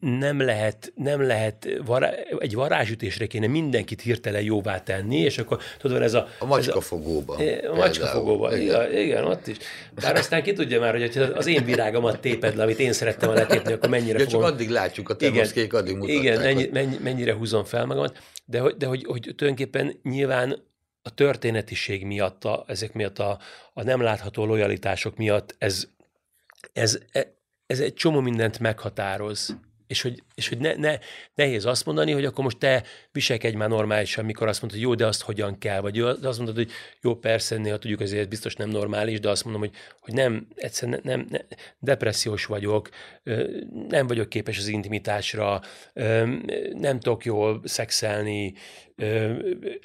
nem lehet, nem lehet vará, egy varázsütésre kéne mindenkit hirtelen jóvá tenni, és akkor tudod, ez a... A macskafogóban. A macskafogóban, igen. igen, ott is. Bár aztán ki tudja már, hogy az én virágomat téped le, amit én szerettem volna tépni, akkor mennyire ja, fogom... csak addig látjuk, a termoszkék addig mutatják. Igen, mennyi, mennyi, mennyire húzom fel magamat, de, hogy, de hogy, hogy tulajdonképpen nyilván a történetiség miatt, a, ezek miatt a, a nem látható lojalitások miatt ez, ez, e, ez egy csomó mindent meghatároz. És hogy, és hogy ne, ne, nehéz azt mondani, hogy akkor most te viselkedj már normálisan, amikor azt mondod, hogy jó, de azt hogyan kell, vagy azt mondod, hogy jó, persze, néha tudjuk, azért biztos nem normális, de azt mondom, hogy, hogy nem, egyszerűen nem, nem, depressziós vagyok, nem vagyok képes az intimitásra, nem tudok jól szexelni,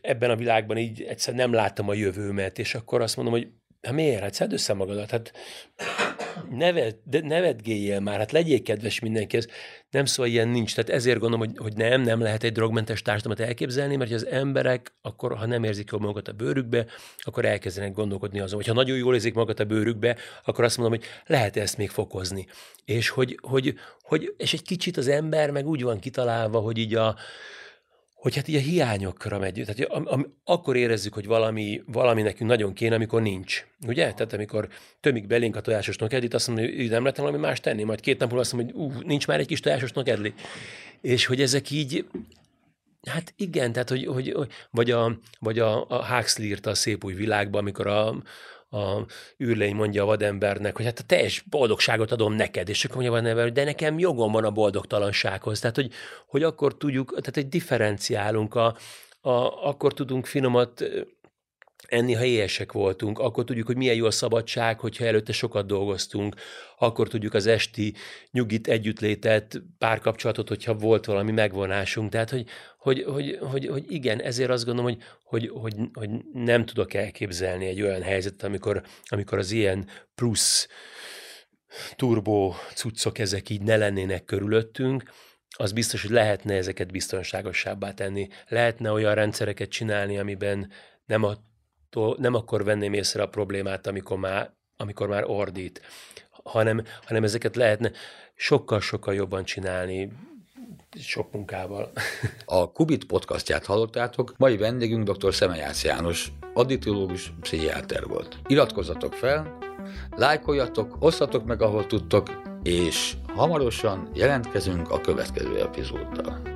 ebben a világban így egyszerűen nem láttam a jövőmet, és akkor azt mondom, hogy hát miért? Hát szedd össze magadat. Hát nevet, de nevetgéljél már, hát legyél kedves mindenkihez. Nem szóval ilyen nincs. Tehát ezért gondolom, hogy, hogy nem, nem lehet egy drogmentes társadalmat elképzelni, mert az emberek akkor, ha nem érzik jól magukat a bőrükbe, akkor elkezdenek gondolkodni azon. Hogyha nagyon jól érzik magukat a bőrükbe, akkor azt mondom, hogy lehet ezt még fokozni. És hogy, hogy, hogy és egy kicsit az ember meg úgy van kitalálva, hogy így a, hogy hát a hiányokra megy. Tehát am, am, akkor érezzük, hogy valami, valami nekünk nagyon kéne, amikor nincs. Ugye? Tehát amikor tömik belénk a tojásos nokedlit, azt mondom, hogy nem lehet valami más tenni, majd két nap múlva azt mondom, hogy uh, nincs már egy kis tojásos nokedli. És hogy ezek így, Hát igen, tehát hogy, hogy vagy a, vagy a, a Huxley írta a szép új világban, amikor a, a űrlény mondja a vadembernek, hogy hát a teljes boldogságot adom neked, és akkor mondja a vadember, hogy de nekem jogom van a boldogtalansághoz. Tehát, hogy, hogy akkor tudjuk, tehát egy differenciálunk, a, a, akkor tudunk finomat enni, ha éhesek voltunk, akkor tudjuk, hogy milyen jó a szabadság, hogyha előtte sokat dolgoztunk, akkor tudjuk az esti nyugit, együttlétet, párkapcsolatot, hogyha volt valami megvonásunk. Tehát, hogy, hogy, hogy, hogy, hogy igen, ezért azt gondolom, hogy, hogy, hogy, hogy nem tudok elképzelni egy olyan helyzetet, amikor, amikor az ilyen plusz turbo cuccok ezek így ne lennének körülöttünk, az biztos, hogy lehetne ezeket biztonságosabbá tenni. Lehetne olyan rendszereket csinálni, amiben nem a nem akkor venném észre a problémát, amikor már, amikor már ordít, hanem, hanem ezeket lehetne sokkal-sokkal jobban csinálni, sok munkával. A Kubit podcastját hallottátok, mai vendégünk dr. Szemejász János, additológus pszichiáter volt. Iratkozzatok fel, lájkoljatok, osszatok meg, ahol tudtok, és hamarosan jelentkezünk a következő epizóddal.